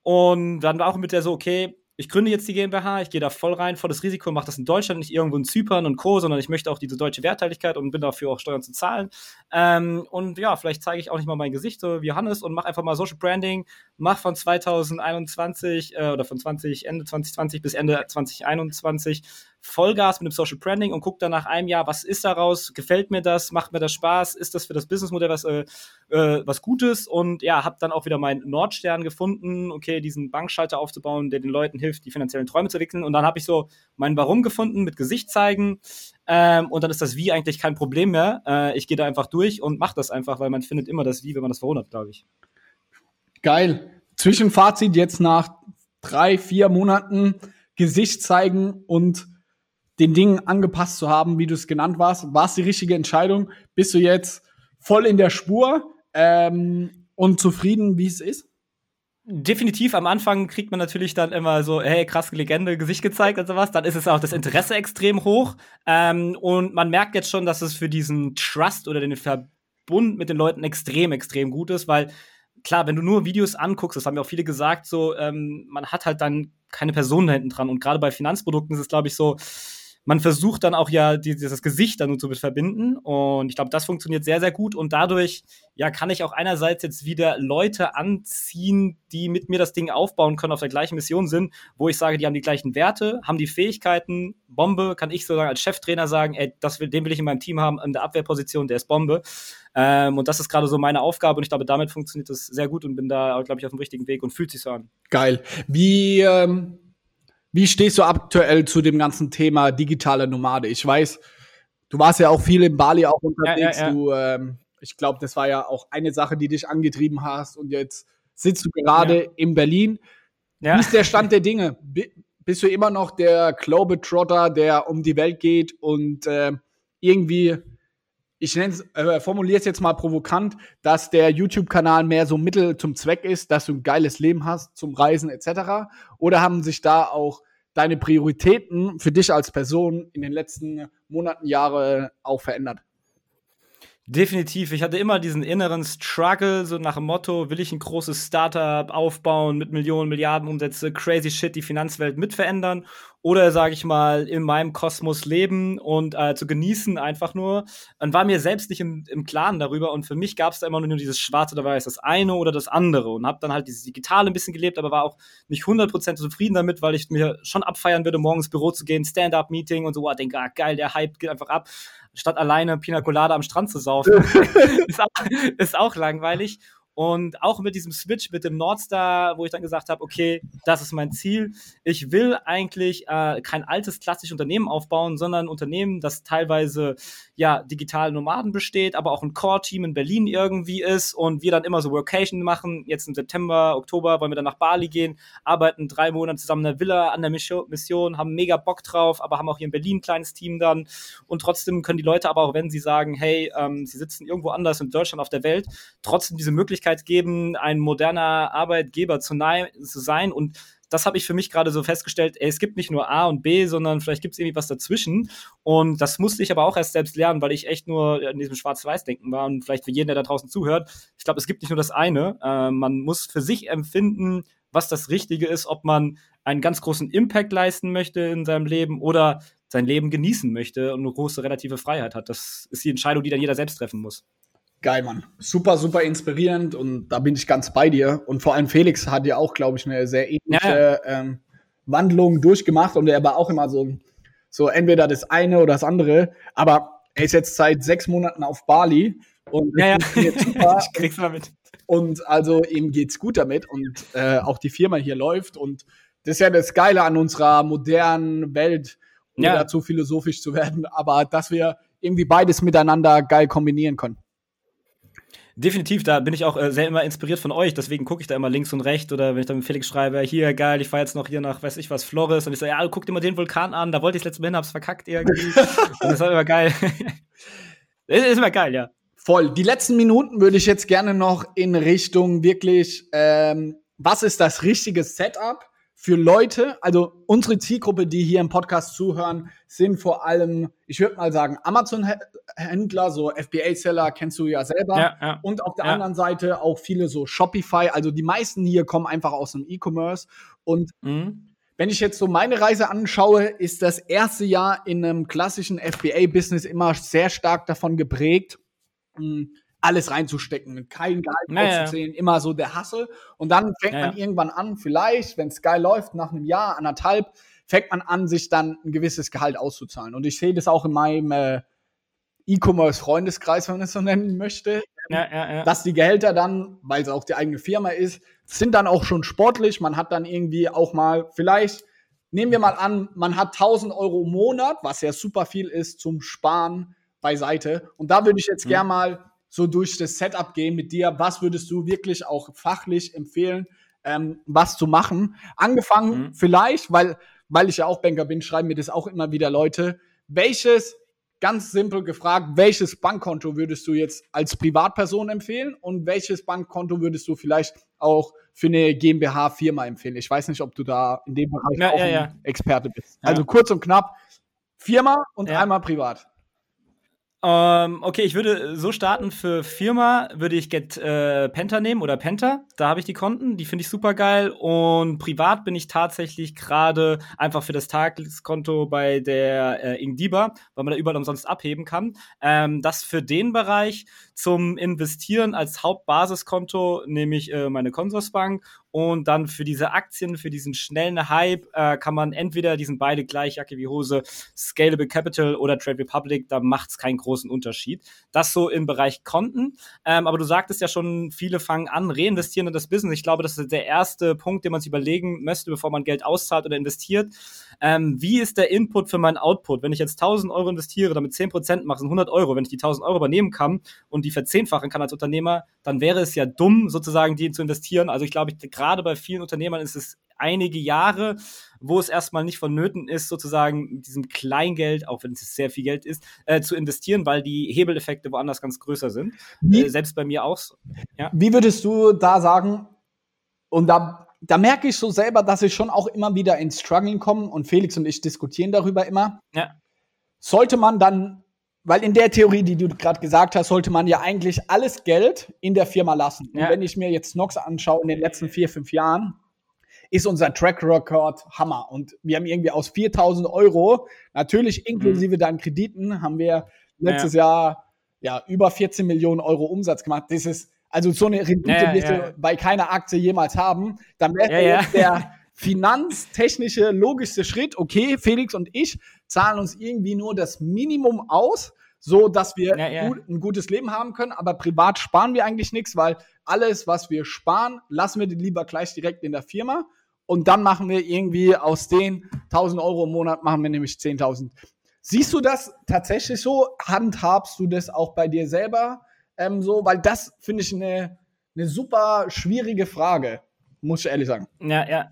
Und dann war auch mit der so, okay, ich gründe jetzt die GmbH, ich gehe da voll rein, volles Risiko, mache das in Deutschland, nicht irgendwo in Zypern und Co., sondern ich möchte auch diese deutsche Wertteiligkeit und bin dafür auch Steuern zu zahlen. Ähm, und ja, vielleicht zeige ich auch nicht mal mein Gesicht, so wie Johannes, und mache einfach mal Social Branding, mache von 2021 äh, oder von 20, Ende 2020 bis Ende 2021 Vollgas mit dem Social Branding und gucke dann nach einem Jahr, was ist daraus, gefällt mir das, macht mir das Spaß, ist das für das Businessmodell was, äh, äh, was Gutes und ja, habe dann auch wieder meinen Nordstern gefunden, okay, diesen Bankschalter aufzubauen, der den Leuten hilft, die finanziellen Träume zu entwickeln und dann habe ich so mein Warum gefunden mit Gesicht zeigen ähm, und dann ist das Wie eigentlich kein Problem mehr. Äh, ich gehe da einfach durch und mache das einfach, weil man findet immer das Wie, wenn man das verwundert, glaube ich. Geil. Zwischenfazit jetzt nach drei, vier Monaten Gesicht zeigen und den Dingen angepasst zu haben, wie du es genannt warst. War es die richtige Entscheidung? Bist du jetzt voll in der Spur ähm, und zufrieden, wie es ist? Definitiv, am Anfang kriegt man natürlich dann immer so, hey, krasse Legende, Gesicht gezeigt und sowas. Dann ist es auch das Interesse extrem hoch. Ähm, und man merkt jetzt schon, dass es für diesen Trust oder den Verbund mit den Leuten extrem, extrem gut ist, weil klar, wenn du nur Videos anguckst, das haben ja auch viele gesagt, so, ähm, man hat halt dann keine Person da hinten dran. Und gerade bei Finanzprodukten ist es, glaube ich, so, man versucht dann auch ja dieses Gesicht dann zu verbinden und ich glaube, das funktioniert sehr, sehr gut und dadurch ja kann ich auch einerseits jetzt wieder Leute anziehen, die mit mir das Ding aufbauen können, auf der gleichen Mission sind, wo ich sage, die haben die gleichen Werte, haben die Fähigkeiten, Bombe, kann ich sozusagen als Cheftrainer sagen, ey, das will, den will ich in meinem Team haben, in der Abwehrposition, der ist Bombe. Ähm, und das ist gerade so meine Aufgabe und ich glaube, damit funktioniert das sehr gut und bin da, glaube ich, auf dem richtigen Weg und fühlt sich so an. Geil. Wie, ähm, wie stehst du aktuell zu dem ganzen Thema digitale Nomade? Ich weiß, du warst ja auch viel in Bali auch unterwegs. Ja, ja, ja. Du, ähm, ich glaube, das war ja auch eine Sache, die dich angetrieben hast. Und jetzt sitzt du gerade in Berlin. Wie ist der Stand der Dinge? bist du immer noch der Globetrotter, der um die Welt geht und äh, irgendwie ich äh, formuliere es jetzt mal provokant, dass der YouTube-Kanal mehr so Mittel zum Zweck ist, dass du ein geiles Leben hast zum Reisen etc. Oder haben sich da auch deine Prioritäten für dich als Person in den letzten Monaten, Jahre auch verändert? Definitiv. Ich hatte immer diesen inneren Struggle, so nach dem Motto, will ich ein großes Startup aufbauen mit Millionen, Milliarden Umsätze, crazy shit, die Finanzwelt mitverändern oder, sage ich mal, in meinem Kosmos leben und äh, zu genießen einfach nur. Und war mir selbst nicht im, im Klaren darüber und für mich gab es da immer nur dieses Schwarze oder Weiß, das eine oder das andere und habe dann halt dieses Digitale ein bisschen gelebt, aber war auch nicht 100% zufrieden damit, weil ich mir schon abfeiern würde, morgens ins Büro zu gehen, Stand-Up-Meeting und so, oh, denke, ah, geil, der Hype geht einfach ab statt alleine Pina Colada am Strand zu saufen. ist, auch, ist auch langweilig. Und auch mit diesem Switch mit dem Nordstar, wo ich dann gesagt habe, okay, das ist mein Ziel. Ich will eigentlich äh, kein altes klassisches Unternehmen aufbauen, sondern ein Unternehmen, das teilweise ja digital Nomaden besteht, aber auch ein Core-Team in Berlin irgendwie ist und wir dann immer so Workation machen. Jetzt im September, Oktober wollen wir dann nach Bali gehen, arbeiten drei Monate zusammen in der Villa an der Mission, haben mega Bock drauf, aber haben auch hier in Berlin ein kleines Team dann. Und trotzdem können die Leute aber auch, wenn sie sagen, hey, ähm, sie sitzen irgendwo anders in Deutschland auf der Welt, trotzdem diese Möglichkeit Möglichkeit geben, ein moderner Arbeitgeber zu, zu sein. Und das habe ich für mich gerade so festgestellt, ey, es gibt nicht nur A und B, sondern vielleicht gibt es irgendwie was dazwischen. Und das musste ich aber auch erst selbst lernen, weil ich echt nur in diesem Schwarz-Weiß-Denken war. Und vielleicht für jeden, der da draußen zuhört, ich glaube, es gibt nicht nur das eine. Äh, man muss für sich empfinden, was das Richtige ist, ob man einen ganz großen Impact leisten möchte in seinem Leben oder sein Leben genießen möchte und eine große relative Freiheit hat. Das ist die Entscheidung, die dann jeder selbst treffen muss. Geil, Mann. Super, super inspirierend und da bin ich ganz bei dir. Und vor allem Felix hat ja auch, glaube ich, eine sehr ähnliche ja. Ähm, Wandlung durchgemacht und er war auch immer so, so entweder das eine oder das andere. Aber er ist jetzt seit sechs Monaten auf Bali und ja, ja. super. ich krieg's mal mit. Und also ihm geht's gut damit und äh, auch die Firma hier läuft und das ist ja das Geile an unserer modernen Welt, um ja. dazu philosophisch zu werden, aber dass wir irgendwie beides miteinander geil kombinieren können. Definitiv, da bin ich auch äh, sehr immer inspiriert von euch, deswegen gucke ich da immer links und rechts oder wenn ich dann mit Felix schreibe, hier geil, ich fahre jetzt noch hier nach, weiß ich was, Flores und ich so, ja, guck dir mal den Vulkan an, da wollte ich letztes Mal hin, hab's verkackt irgendwie. und das war immer geil. ist immer geil, ja. Voll. Die letzten Minuten würde ich jetzt gerne noch in Richtung wirklich, ähm, was ist das richtige Setup für Leute? Also unsere Zielgruppe, die hier im Podcast zuhören, sind vor allem, ich würde mal sagen, Amazon-Händler, so FBA-Seller kennst du ja selber. Ja, ja. Und auf der Ja. anderen Seite auch viele so Shopify. Also die meisten hier kommen einfach aus dem E-Commerce. Und Mhm. wenn ich jetzt so meine Reise anschaue, ist das erste Jahr in einem klassischen FBA-Business immer sehr stark davon geprägt, mh, alles reinzustecken, kein Gehalt Naja. auszuzählen, immer so der Hassel. Und dann fängt Ja, man irgendwann an, vielleicht, wenn es geil läuft, nach einem Jahr, anderthalb, fängt man an, sich dann ein gewisses Gehalt auszuzahlen. Und ich sehe das auch in meinem äh, E-Commerce-Freundeskreis, wenn man es so nennen möchte, Ja, ja, ja. dass die Gehälter dann, weil es auch die eigene Firma ist, sind dann auch schon sportlich. Man hat dann irgendwie auch mal, vielleicht, nehmen wir mal an, man hat 1000 Euro im Monat, was ja super viel ist, zum Sparen beiseite. Und da würde ich jetzt Mhm. gern mal so durch das Setup gehen mit dir. Was würdest du wirklich auch fachlich empfehlen, ähm, was zu machen? Angefangen Mhm. vielleicht, weil, weil ich ja auch Banker bin, schreiben mir das auch immer wieder Leute. Welches ganz simpel gefragt, welches Bankkonto würdest du jetzt als Privatperson empfehlen und welches Bankkonto würdest du vielleicht auch für eine GmbH-Firma empfehlen? Ich weiß nicht, ob du da in dem Bereich Ja, auch ja, ein ja. Experte bist. Also kurz und knapp, Firma und einmal privat. Ähm, okay, ich würde so starten. Für Firma würde ich Get äh, Penta nehmen oder Penta. Da habe ich die Konten, die finde ich super geil. Und privat bin ich tatsächlich gerade einfach für das Tageskonto bei der äh, Ingdiba, weil man da überall umsonst abheben kann. Ähm, das für den Bereich zum Investieren als Hauptbasiskonto nehme ich äh, meine Consorsbank und dann für diese Aktien, für diesen schnellen Hype, äh, kann man entweder, die sind beide gleich, Jacke wie Hose, Scalable Capital oder Trade Republic, da macht es keinen großen Unterschied. Das so im Bereich Konten. Ähm, aber du sagtest ja schon, viele fangen an, reinvestieren in das Business. Ich glaube, das ist der erste Punkt, den man sich überlegen müsste, bevor man Geld auszahlt oder investiert. Ähm, wie ist der Input für meinen Output? Wenn ich jetzt 1000 Euro investiere, damit 10% mache, sind 100 Euro. Wenn ich die 1000 Euro übernehmen kann und die verzehnfachen kann als Unternehmer, dann wäre es ja dumm, sozusagen die zu investieren. Also ich glaube, ich, gerade bei vielen Unternehmern ist es einige Jahre, wo es erstmal nicht vonnöten ist, sozusagen mit diesem Kleingeld, auch wenn es sehr viel Geld ist, äh, zu investieren, weil die Hebeleffekte woanders ganz größer sind. Wie, Äh, selbst bei mir auch. so. wie würdest du da sagen, und da, da merke ich so selber, dass ich schon auch immer wieder ins Struggling komme und Felix und ich diskutieren darüber immer. Ja. Sollte man dann, weil in der Theorie, die du gerade gesagt hast, sollte man ja eigentlich alles Geld in der Firma lassen. Ja. Und wenn ich mir jetzt Nox anschaue in den letzten vier, fünf Jahren, ist unser Track Record Hammer. Und wir haben irgendwie aus 4000 Euro, natürlich inklusive deinen Krediten, haben wir letztes Jahr ja über 14 Millionen Euro Umsatz gemacht. Das ist also so eine Rendite Ja, wirst ja. du bei keiner Aktie jemals haben. Dann wäre Ja, ja. jetzt der finanztechnische, logischste Schritt, okay, Felix und ich zahlen uns irgendwie nur das Minimum aus, so dass wir Ja, ja. Gut, ein gutes Leben haben können, aber privat sparen wir eigentlich nichts, weil alles, was wir sparen, lassen wir lieber gleich direkt in der Firma und dann machen wir irgendwie aus den 1000 Euro im Monat, machen wir nämlich 10.000. Siehst du das tatsächlich so? Handhabst du das auch bei dir selber ähm, so? Weil das finde ich eine, eine super schwierige Frage, muss ich ehrlich sagen. Ja, ja.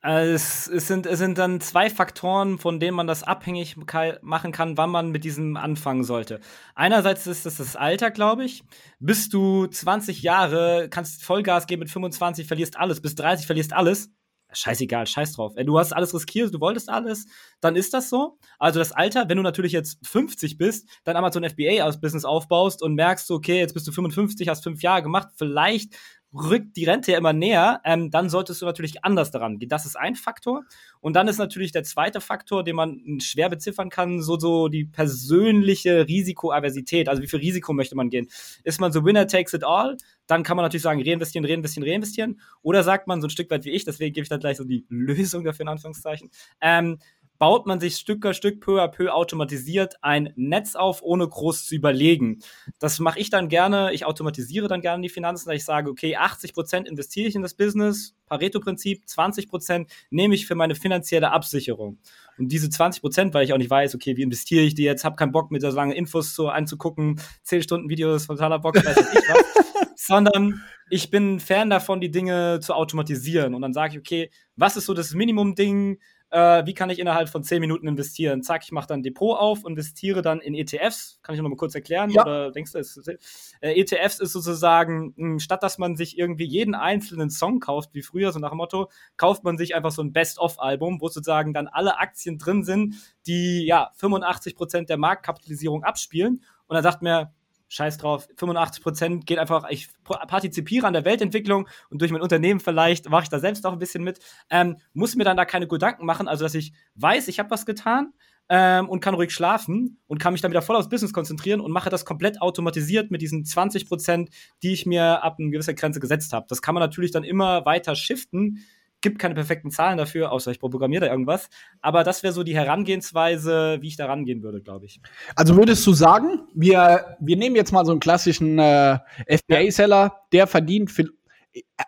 Also Es, es, sind, es sind dann zwei Faktoren, von denen man das abhängig machen kann, wann man mit diesem anfangen sollte. Einerseits ist das das Alter, glaube ich. Bist du 20 Jahre, kannst Vollgas geben mit 25, verlierst alles, bis 30 verlierst alles. Scheißegal, scheiß drauf. Du hast alles riskiert, du wolltest alles, dann ist das so. Also das Alter, wenn du natürlich jetzt 50 bist, dann Amazon FBA als Business aufbaust und merkst, okay, jetzt bist du 55, hast fünf Jahre gemacht, vielleicht rückt die Rente ja immer näher, ähm, dann solltest du natürlich anders daran gehen. Das ist ein Faktor. Und dann ist natürlich der zweite Faktor, den man schwer beziffern kann, so, so die persönliche Risikoaversität. Also wie viel Risiko möchte man gehen? Ist man so Winner takes it all? Dann kann man natürlich sagen, reinvestieren, reinvestieren, reinvestieren. Oder sagt man so ein Stück weit wie ich, deswegen gebe ich dann gleich so die Lösung dafür in Anführungszeichen, ähm, baut man sich Stück für Stück, peu à peu automatisiert ein Netz auf, ohne groß zu überlegen. Das mache ich dann gerne. Ich automatisiere dann gerne die Finanzen, dass ich sage, okay, 80% investiere ich in das Business, Pareto-Prinzip, 20% nehme ich für meine finanzielle Absicherung. Und diese 20%, weil ich auch nicht weiß, okay, wie investiere ich die jetzt, habe keinen Bock, mir so lange Infos so anzugucken, 10 Stunden Videos von totaler Bock, weiß nicht was, sondern ich bin Fan davon, die Dinge zu automatisieren. Und dann sage ich, okay, was ist so das Minimum-Ding, äh, wie kann ich innerhalb von 10 Minuten investieren? Zack, ich mache dann ein Depot auf, investiere dann in ETFs. Kann ich noch mal kurz erklären? Ja. Oder denkst du, es, äh, ETFs ist sozusagen, mh, statt dass man sich irgendwie jeden einzelnen Song kauft, wie früher, so nach dem Motto, kauft man sich einfach so ein Best-of-Album, wo sozusagen dann alle Aktien drin sind, die ja 85% der Marktkapitalisierung abspielen. Und dann sagt mir, scheiß drauf, 85 Prozent geht einfach, ich partizipiere an der Weltentwicklung und durch mein Unternehmen vielleicht mache ich da selbst auch ein bisschen mit, ähm, muss mir dann da keine Gedanken machen, also dass ich weiß, ich habe was getan ähm, und kann ruhig schlafen und kann mich dann wieder voll aufs Business konzentrieren und mache das komplett automatisiert mit diesen 20 Prozent, die ich mir ab einer gewissen Grenze gesetzt habe. Das kann man natürlich dann immer weiter shiften, gibt keine perfekten Zahlen dafür, außer ich programmiere da irgendwas. Aber das wäre so die Herangehensweise, wie ich da rangehen würde, glaube ich. Also würdest du sagen, wir, wir nehmen jetzt mal so einen klassischen äh, FBA-Seller, der verdient, viel,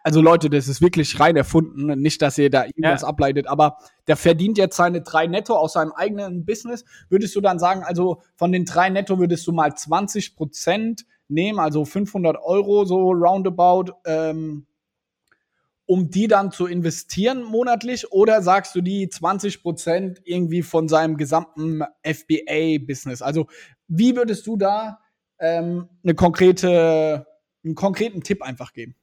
also Leute, das ist wirklich rein erfunden, nicht, dass ihr da irgendwas Ja. ableitet, aber der verdient jetzt seine drei Netto aus seinem eigenen Business. Würdest du dann sagen, also von den drei Netto würdest du mal 20 Prozent nehmen, also 500 Euro so roundabout, ähm, um die dann zu investieren monatlich? Oder sagst du die 20 Prozent irgendwie von seinem gesamten FBA-Business? Also wie würdest du da ähm, eine konkrete, einen konkreten Tipp einfach geben?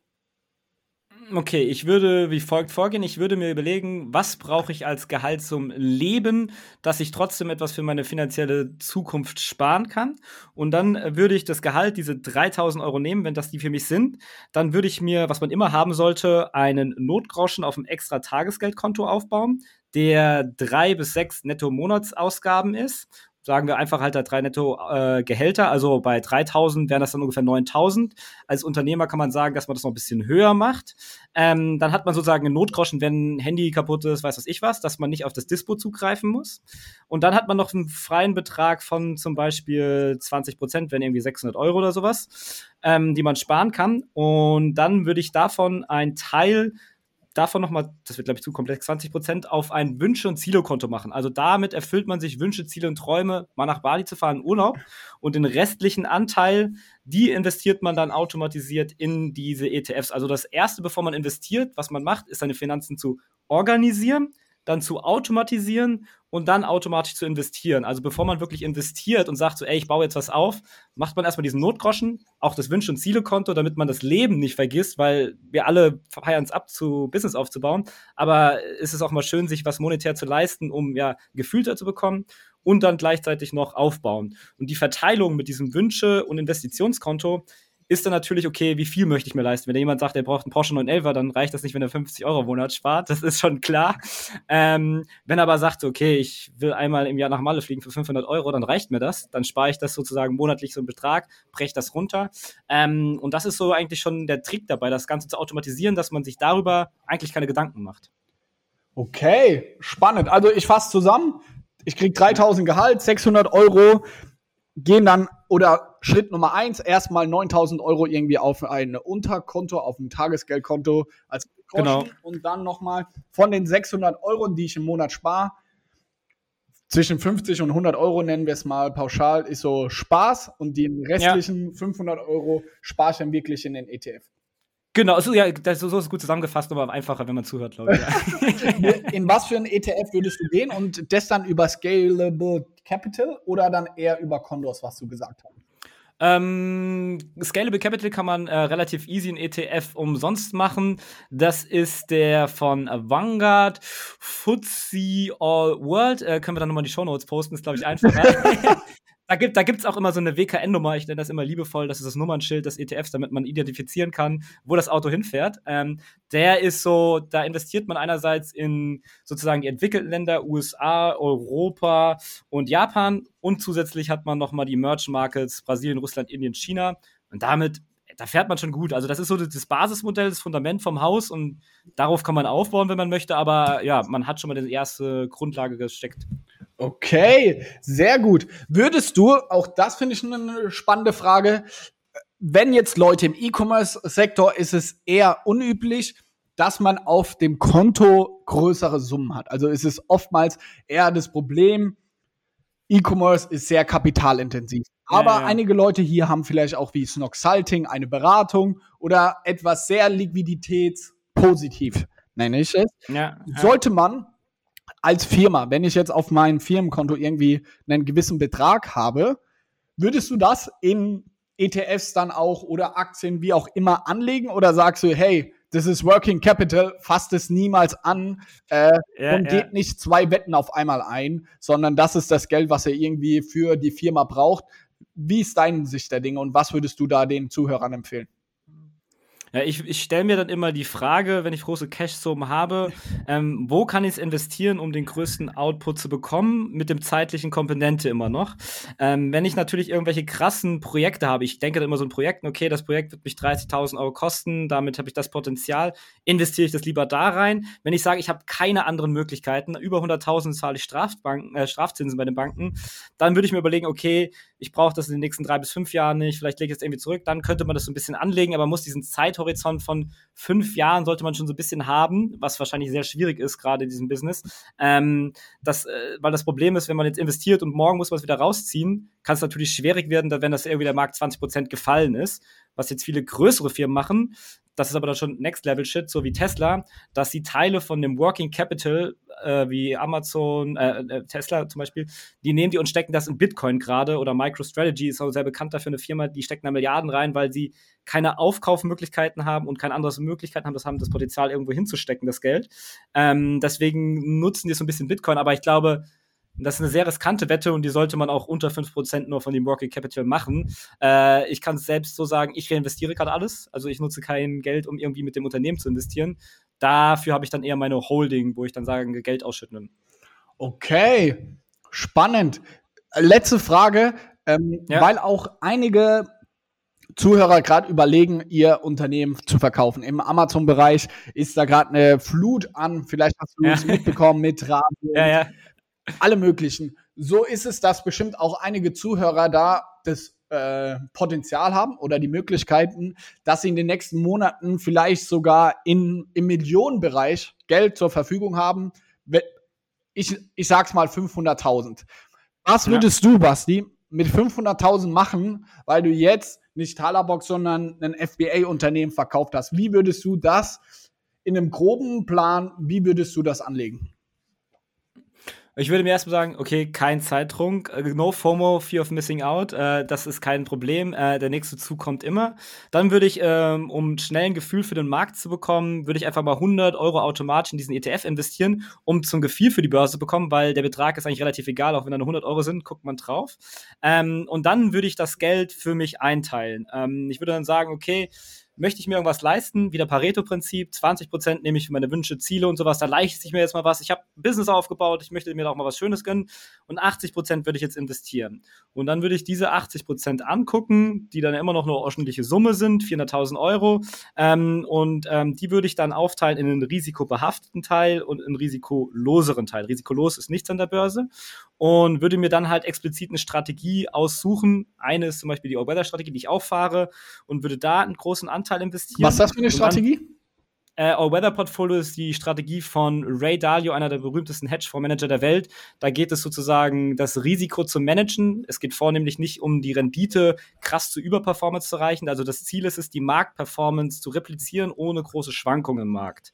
Okay, ich würde wie folgt vorgehen. Ich würde mir überlegen, was brauche ich als Gehalt zum Leben, dass ich trotzdem etwas für meine finanzielle Zukunft sparen kann. Und dann äh, würde ich das Gehalt, diese 3000 Euro nehmen, wenn das die für mich sind. Dann würde ich mir, was man immer haben sollte, einen Notgroschen auf einem extra Tagesgeldkonto aufbauen, der drei bis sechs Netto-Monatsausgaben ist sagen wir einfach halt da drei netto äh, Gehälter, also bei 3000 wären das dann ungefähr 9000. Als Unternehmer kann man sagen, dass man das noch ein bisschen höher macht. Ähm, dann hat man sozusagen einen Notgroschen, wenn ein Handy kaputt ist, weiß was ich was, dass man nicht auf das Dispo zugreifen muss. Und dann hat man noch einen freien Betrag von zum Beispiel 20 Prozent, wenn irgendwie 600 Euro oder sowas, ähm, die man sparen kann. Und dann würde ich davon einen Teil davon nochmal, das wird glaube ich zu komplex, 20 Prozent auf ein Wünsche- und Ziele-Konto machen. Also damit erfüllt man sich Wünsche, Ziele und Träume, mal nach Bali zu fahren, Urlaub. Und den restlichen Anteil, die investiert man dann automatisiert in diese ETFs. Also das erste, bevor man investiert, was man macht, ist seine Finanzen zu organisieren, dann zu automatisieren und dann automatisch zu investieren. Also bevor man wirklich investiert und sagt so, ey, ich baue jetzt was auf, macht man erstmal diesen Notgroschen, auch das Wünsch- und Ziele-Konto, damit man das Leben nicht vergisst, weil wir alle feiern es ab, zu Business aufzubauen. Aber es ist auch mal schön, sich was monetär zu leisten, um ja Gefühl dazu bekommen und dann gleichzeitig noch aufbauen. Und die Verteilung mit diesem Wünsche- und Investitionskonto ist dann natürlich, okay, wie viel möchte ich mir leisten? Wenn jemand sagt, er braucht einen Porsche 911, dann reicht das nicht, wenn er 50 Euro im Monat spart. Das ist schon klar. Ähm, wenn er aber sagt, okay, ich will einmal im Jahr nach Malle fliegen für 500 Euro, dann reicht mir das. Dann spare ich das sozusagen monatlich so einen Betrag, breche das runter. Ähm, und das ist so eigentlich schon der Trick dabei, das Ganze zu automatisieren, dass man sich darüber eigentlich keine Gedanken macht. Okay, spannend. Also ich fasse zusammen. Ich krieg 3000 Gehalt, 600 Euro gehen dann oder Schritt Nummer eins erstmal 9000 Euro irgendwie auf ein Unterkonto, auf ein Tagesgeldkonto als Groschen Genau. und dann nochmal von den 600 Euro, die ich im Monat spare, zwischen 50 und 100 Euro nennen wir es mal pauschal, ist so Spaß und die restlichen 500 Euro spare ich dann wirklich in den ETF. Genau, also, ja, das, so ist es gut zusammengefasst, aber einfacher, wenn man zuhört, glaube ich. Ja. In was für ein ETF würdest du gehen und das dann über Scalable Capital oder dann eher über Condors, was du gesagt hast? Ähm, Scalable Capital kann man äh, relativ easy in ETF umsonst machen. Das ist der von Vanguard FTSE All World. Äh, können wir dann nochmal die Show Notes posten, ist glaube ich einfacher. da gibt da auch immer so eine WKN-Nummer, ich nenne das immer liebevoll, das ist das Nummernschild des ETFs, damit man identifizieren kann, wo das Auto hinfährt. Ähm, der ist so, da investiert man einerseits in sozusagen die entwickelten Länder, USA, Europa und Japan und zusätzlich hat man noch mal die Merge Markets Brasilien, Russland, Indien, China und damit da fährt man schon gut. Also das ist so das Basismodell, das Fundament vom Haus und darauf kann man aufbauen, wenn man möchte, aber ja, man hat schon mal die erste Grundlage gesteckt. Okay, sehr gut. Würdest du, auch das finde ich eine spannende Frage, wenn jetzt Leute im E-Commerce-Sektor ist es eher unüblich, dass man auf dem Konto größere Summen hat. Also ist es oftmals eher das Problem, E-Commerce ist sehr kapitalintensiv. Aber Ja, ja. einige Leute hier haben vielleicht auch wie Snock Salting eine Beratung oder etwas sehr liquiditätspositiv, nenne ich es ja. sollte man als Firma, wenn ich jetzt auf meinem Firmenkonto irgendwie einen gewissen Betrag habe, würdest du das in ETFs dann auch oder Aktien, wie auch immer, anlegen? Oder sagst du, hey, das ist Working Capital, fasst es niemals an äh, ja, und ja. geht nicht zwei Wetten auf einmal ein, sondern das ist das Geld, was er irgendwie für die Firma braucht. Wie ist deine Sicht der Dinge und was würdest du da den Zuhörern empfehlen? Ja, ich, ich stelle mir dann immer die Frage, wenn ich große Cash-Summen habe, ähm, wo kann ich es investieren, um den größten Output zu bekommen, mit dem zeitlichen Komponente immer noch. Ähm, wenn ich natürlich irgendwelche krassen Projekte habe, ich denke dann immer so ein Projekt, okay, das Projekt wird mich 30.000 Euro kosten, damit habe ich das Potenzial, investiere ich das lieber da rein. Wenn ich sage, ich habe keine anderen Möglichkeiten, über 100.000 zahle ich Strafbanken, äh, Strafzinsen bei den Banken, dann würde ich mir überlegen, okay, ich brauche das in den nächsten drei bis fünf Jahren nicht, vielleicht lege ich es irgendwie zurück, dann könnte man das so ein bisschen anlegen, aber muss diesen Zeithorizont von fünf Jahren sollte man schon so ein bisschen haben, was wahrscheinlich sehr schwierig ist, gerade in diesem Business. Ähm, das, äh, weil das Problem ist, wenn man jetzt investiert und morgen muss man es wieder rausziehen, kann es natürlich schwierig werden, wenn das irgendwie der Markt 20% gefallen ist, was jetzt viele größere Firmen machen. Das ist aber dann schon Next-Level-Shit, so wie Tesla, dass sie Teile von dem Working Capital, äh, wie Amazon, äh, äh, Tesla zum Beispiel, die nehmen die und stecken das in Bitcoin gerade oder MicroStrategy ist auch sehr bekannt dafür, eine Firma, die stecken da Milliarden rein, weil sie keine Aufkaufmöglichkeiten haben und keine andere Möglichkeiten haben, das haben das Potenzial irgendwo hinzustecken, das Geld. Ähm, deswegen nutzen die so ein bisschen Bitcoin, aber ich glaube, das ist eine sehr riskante Wette und die sollte man auch unter 5% nur von dem Working Capital machen. Äh, ich kann es selbst so sagen, ich reinvestiere gerade alles. Also ich nutze kein Geld, um irgendwie mit dem Unternehmen zu investieren. Dafür habe ich dann eher meine Holding, wo ich dann sage, Geld ausschütten. Okay, spannend. Letzte Frage, ähm, ja. weil auch einige Zuhörer gerade überlegen, ihr Unternehmen zu verkaufen. Im Amazon-Bereich ist da gerade eine Flut an, vielleicht hast du es mitbekommen mit Radio, ja, ja alle möglichen. So ist es, dass bestimmt auch einige Zuhörer da das äh, Potenzial haben oder die Möglichkeiten, dass sie in den nächsten Monaten vielleicht sogar in, im Millionenbereich Geld zur Verfügung haben. Ich, ich sag's mal 500.000. Was würdest ja. du, Basti, mit 500.000 machen, weil du jetzt nicht Talabox, sondern ein FBA-Unternehmen verkauft hast? Wie würdest du das in einem groben Plan, wie würdest du das anlegen? Ich würde mir erstmal sagen, okay, kein Zeitdruck, äh, no FOMO, Fear of Missing Out, äh, das ist kein Problem, äh, der nächste Zug kommt immer. Dann würde ich, ähm, um schnell ein Gefühl für den Markt zu bekommen, würde ich einfach mal 100 Euro automatisch in diesen ETF investieren, um zum Gefühl für die Börse zu bekommen, weil der Betrag ist eigentlich relativ egal, auch wenn da nur 100 Euro sind, guckt man drauf. Ähm, und dann würde ich das Geld für mich einteilen. Ähm, ich würde dann sagen, okay, möchte ich mir irgendwas leisten, wieder Pareto-Prinzip, 20% nehme ich für meine Wünsche, Ziele und sowas, da leiste ich mir jetzt mal was. Ich habe Business aufgebaut, ich möchte mir da auch mal was Schönes gönnen und 80% würde ich jetzt investieren. Und dann würde ich diese 80% angucken, die dann immer noch eine ordentliche Summe sind, 400.000 Euro, ähm, und ähm, die würde ich dann aufteilen in einen risikobehafteten Teil und einen risikoloseren Teil. Risikolos ist nichts an der Börse und würde mir dann halt explizit eine Strategie aussuchen. Eine ist zum Beispiel die All-Weather-Strategie, die ich auch fahre und würde da einen großen Anteil investieren. Was ist das für eine Strategie? Äh, All Weather Portfolio ist die Strategie von Ray Dalio, einer der berühmtesten Hedgefondsmanager der Welt. Da geht es sozusagen, das Risiko zu managen. Es geht vornehmlich nicht um die Rendite krass zu Überperformance zu erreichen. Also das Ziel ist es, die Marktperformance zu replizieren ohne große Schwankungen im Markt.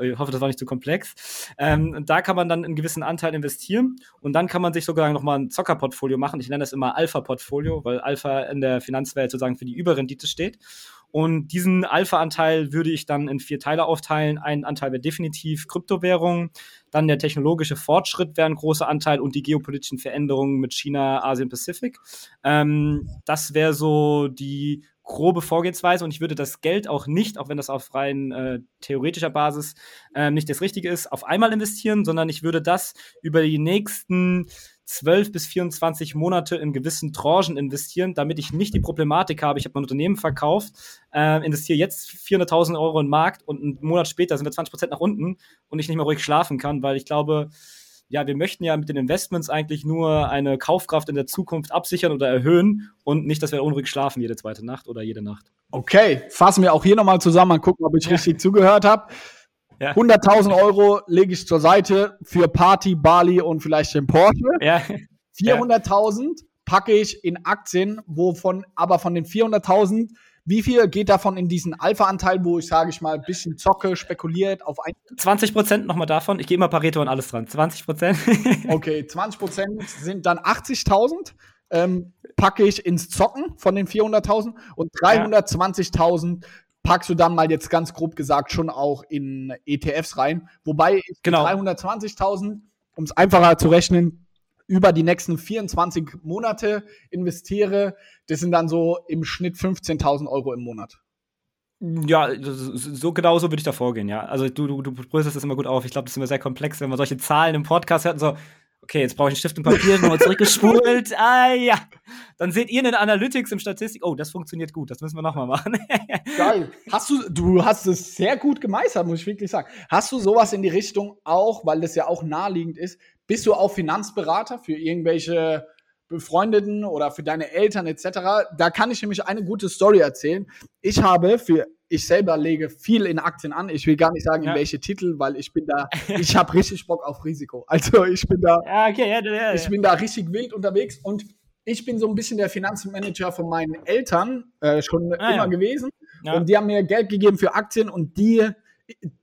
Ich hoffe, das war nicht zu komplex. Ähm, da kann man dann einen gewissen Anteil investieren und dann kann man sich sogar nochmal ein Zockerportfolio machen. Ich nenne das immer Alpha-Portfolio, weil Alpha in der Finanzwelt sozusagen für die Überrendite steht. Und diesen Alpha-Anteil würde ich dann in vier Teile aufteilen. Ein Anteil wäre definitiv Kryptowährung, dann der technologische Fortschritt wäre ein großer Anteil und die geopolitischen Veränderungen mit China, Asien, Pazifik. Ähm, das wäre so die grobe Vorgehensweise und ich würde das Geld auch nicht, auch wenn das auf rein äh, theoretischer Basis äh, nicht das Richtige ist, auf einmal investieren, sondern ich würde das über die nächsten 12 bis 24 Monate in gewissen Tranchen investieren, damit ich nicht die Problematik habe, ich habe mein Unternehmen verkauft, äh, investiere jetzt 400.000 Euro in den Markt und einen Monat später sind wir 20 Prozent nach unten und ich nicht mehr ruhig schlafen kann, weil ich glaube, ja, wir möchten ja mit den Investments eigentlich nur eine Kaufkraft in der Zukunft absichern oder erhöhen und nicht, dass wir unruhig schlafen jede zweite Nacht oder jede Nacht. Okay, fassen wir auch hier nochmal zusammen und gucken, ob ich ja. richtig zugehört habe. Ja. 100.000 Euro lege ich zur Seite für Party, Bali und vielleicht den Porsche. Ja. 400.000 packe ich in Aktien, wovon aber von den 400.000 Wie viel geht davon in diesen Alpha-Anteil, wo ich, sage ich mal, ein bisschen zocke, spekuliert auf ein 20 Prozent nochmal davon. Ich gehe immer Pareto und alles dran. 20 Prozent. okay, 20 Prozent sind dann 80.000. Ähm, packe ich ins Zocken von den 400.000 und 320.000 packst du dann mal jetzt ganz grob gesagt schon auch in ETFs rein. Wobei ich Genau. 320.000, um es einfacher zu rechnen, über die nächsten 24 Monate investiere. Das sind dann so im Schnitt 15.000 Euro im Monat. Ja, so, genau so würde ich da vorgehen, ja. Also du, du, du das immer gut auf. Ich glaube, das ist immer sehr komplex, wenn man solche Zahlen im Podcast hört und so, okay, jetzt brauche ich einen Stift und Papier, nochmal zurückgespult. Ah ja. Dann seht ihr in den Analytics, im Statistik, oh, das funktioniert gut, das müssen wir nochmal machen. Geil. Hast du, du hast es sehr gut gemeistert, muss ich wirklich sagen. Hast du sowas in die Richtung auch, weil das ja auch naheliegend ist, bist du auch Finanzberater für irgendwelche Befreundeten oder für deine Eltern etc.? Da kann ich nämlich eine gute Story erzählen. Ich habe für ich selber lege viel in Aktien an. Ich will gar nicht sagen, in Ja. welche Titel, weil ich bin da, ich habe richtig Bock auf Risiko. Also ich bin da, ja, okay, ja, ich bin da richtig wild unterwegs und ich bin so ein bisschen der Finanzmanager von meinen Eltern äh, schon Ah, immer gewesen. Und die haben mir Geld gegeben für Aktien und die,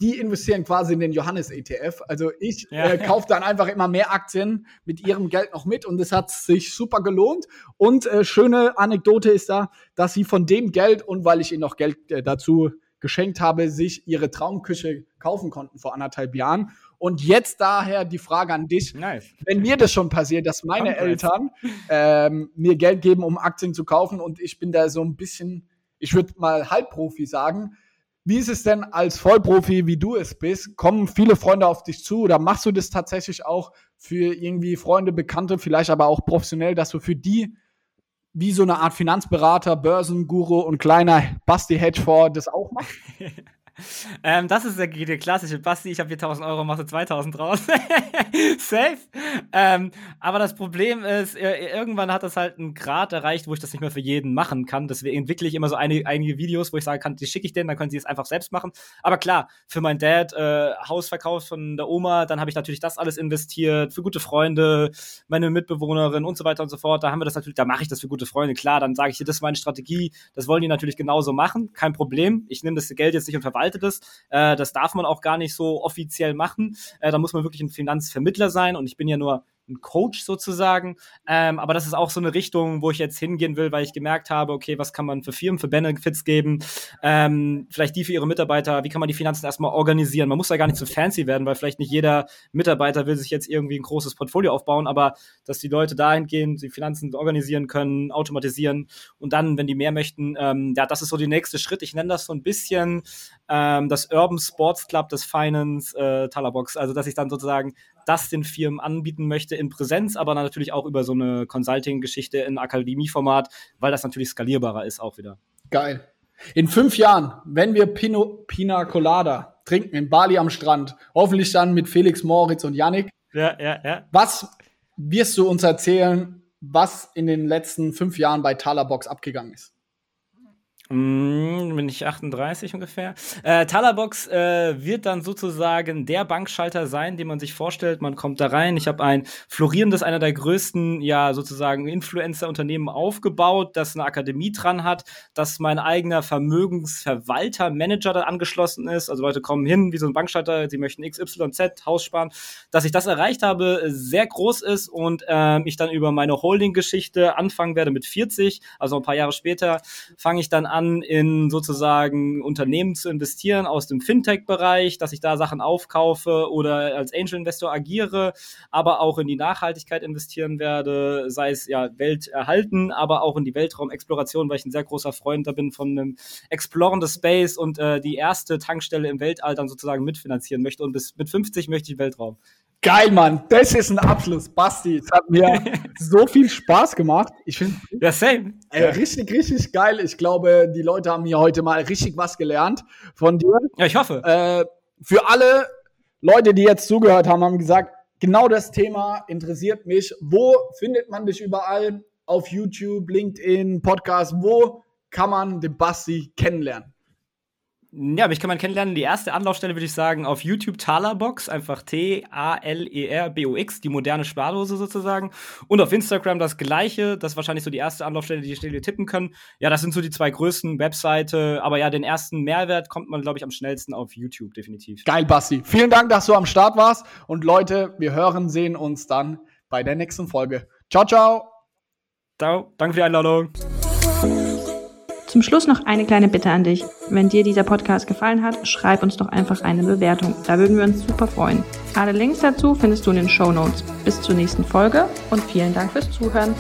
die investieren quasi in den Johannes-ETF. Also ich Ja. äh, kaufe dann einfach immer mehr Aktien mit ihrem Geld noch mit und es hat sich super gelohnt. Und äh, schöne Anekdote ist da, dass sie von dem Geld und weil ich ihnen noch Geld äh, dazu geschenkt habe, sich ihre Traumküche kaufen konnten vor anderthalb Jahren. Und jetzt daher die Frage an dich Nice. wenn mir das schon passiert, dass meine Congrats. Eltern ähm, mir Geld geben, um Aktien zu kaufen und ich bin da so ein bisschen, ich würde mal Halbprofi sagen. Wie ist es denn als Vollprofi, wie du es bist? Kommen viele Freunde auf dich zu oder machst du das tatsächlich auch für irgendwie Freunde, Bekannte, vielleicht aber auch professionell, dass du für die wie so eine Art Finanzberater, Börsenguru und kleiner Basti Hedgefonds das auch machst? Ähm, das ist der, der klassische Basti, ich habe 4000 Euro, machst du 2000 draus. Safe. Ähm, aber das Problem ist, äh, irgendwann hat das halt einen Grad erreicht, wo ich das nicht mehr für jeden machen kann. Deswegen entwickle ich immer so eine, einige Videos, wo ich sagen kann, die schicke ich denen, dann können sie es einfach selbst machen. Aber klar, für meinen Dad, äh, Hausverkauf von der Oma, dann habe ich natürlich das alles investiert, für gute Freunde, meine Mitbewohnerin und so weiter und so fort. Da haben wir das natürlich, da mache ich das für gute Freunde. Klar, dann sage ich dir, das ist meine Strategie, das wollen die natürlich genauso machen, kein Problem. Ich nehme das Geld jetzt nicht und verwalte das. Äh, das darf man auch gar nicht so offiziell machen. Äh, da muss man wirklich ein Finanzvermittler sein und ich bin ja nur ein Coach sozusagen. Ähm, aber das ist auch so eine Richtung, wo ich jetzt hingehen will, weil ich gemerkt habe, okay, was kann man für Firmen, für Benefits geben? Ähm, vielleicht die für ihre Mitarbeiter, wie kann man die Finanzen erstmal organisieren? Man muss da gar nicht so fancy werden, weil vielleicht nicht jeder Mitarbeiter will sich jetzt irgendwie ein großes Portfolio aufbauen, aber dass die Leute dahin gehen, die Finanzen organisieren können, automatisieren und dann, wenn die mehr möchten, ähm, ja, das ist so der nächste Schritt. Ich nenne das so ein bisschen ähm, das Urban Sports Club des Finance äh, Talabox. Also, dass ich dann sozusagen das den Firmen anbieten möchte in Präsenz, aber natürlich auch über so eine Consulting-Geschichte in Akademieformat, weil das natürlich skalierbarer ist auch wieder. Geil. In fünf Jahren, wenn wir Pino, Pina Colada trinken in Bali am Strand, hoffentlich dann mit Felix Moritz und Yannick, Ja, ja, ja. was wirst du uns erzählen, was in den letzten fünf Jahren bei Talabox abgegangen ist? Mm, bin ich 38 ungefähr. Äh, Talabox äh, wird dann sozusagen der Bankschalter sein, den man sich vorstellt. Man kommt da rein. Ich habe ein florierendes, einer der größten, ja, sozusagen Influencer-Unternehmen aufgebaut, das eine Akademie dran hat, dass mein eigener Vermögensverwalter, Manager da angeschlossen ist. Also Leute kommen hin, wie so ein Bankschalter, sie möchten XYZ, Haus sparen. Dass ich das erreicht habe, sehr groß ist und ähm, ich dann über meine Holding-Geschichte anfangen werde mit 40, also ein paar Jahre später, fange ich dann an, in sozusagen Unternehmen zu investieren aus dem Fintech-Bereich, dass ich da Sachen aufkaufe oder als Angel-Investor agiere, aber auch in die Nachhaltigkeit investieren werde, sei es ja Welt erhalten, aber auch in die Weltraumexploration, weil ich ein sehr großer Freund da bin von einem Exploren des Space und äh, die erste Tankstelle im Weltall dann sozusagen mitfinanzieren möchte und bis mit 50 möchte ich Weltraum. Geil, Mann. Das ist ein Abschluss. Basti, es hat mir so viel Spaß gemacht. Ich finde Ja, same. äh, richtig, richtig geil. Ich glaube, die Leute haben hier heute mal richtig was gelernt von dir. Ja, ich hoffe. Äh, für alle Leute, die jetzt zugehört haben, haben gesagt, genau das Thema interessiert mich. Wo findet man dich überall? Auf YouTube, LinkedIn, Podcast. Wo kann man den Basti kennenlernen? Ja, mich kann man kennenlernen. Die erste Anlaufstelle würde ich sagen auf YouTube Talerbox, einfach T-A-L-E-R-B-O-X, die moderne Spardose sozusagen. Und auf Instagram das gleiche, das ist wahrscheinlich so die erste Anlaufstelle, die ihr tippen können. Ja, das sind so die zwei größten Webseite, aber ja, den ersten Mehrwert kommt man, glaube ich, am schnellsten auf YouTube, definitiv. Geil, Basti. Vielen Dank, dass du am Start warst. Und Leute, wir hören, sehen uns dann bei der nächsten Folge. Ciao, ciao. Ciao, danke für die Einladung. Zum Schluss noch eine kleine Bitte an dich. Wenn dir dieser Podcast gefallen hat, schreib uns doch einfach eine Bewertung. Da würden wir uns super freuen. Alle Links dazu findest du in den Show Notes. Bis zur nächsten Folge und vielen Dank fürs Zuhören.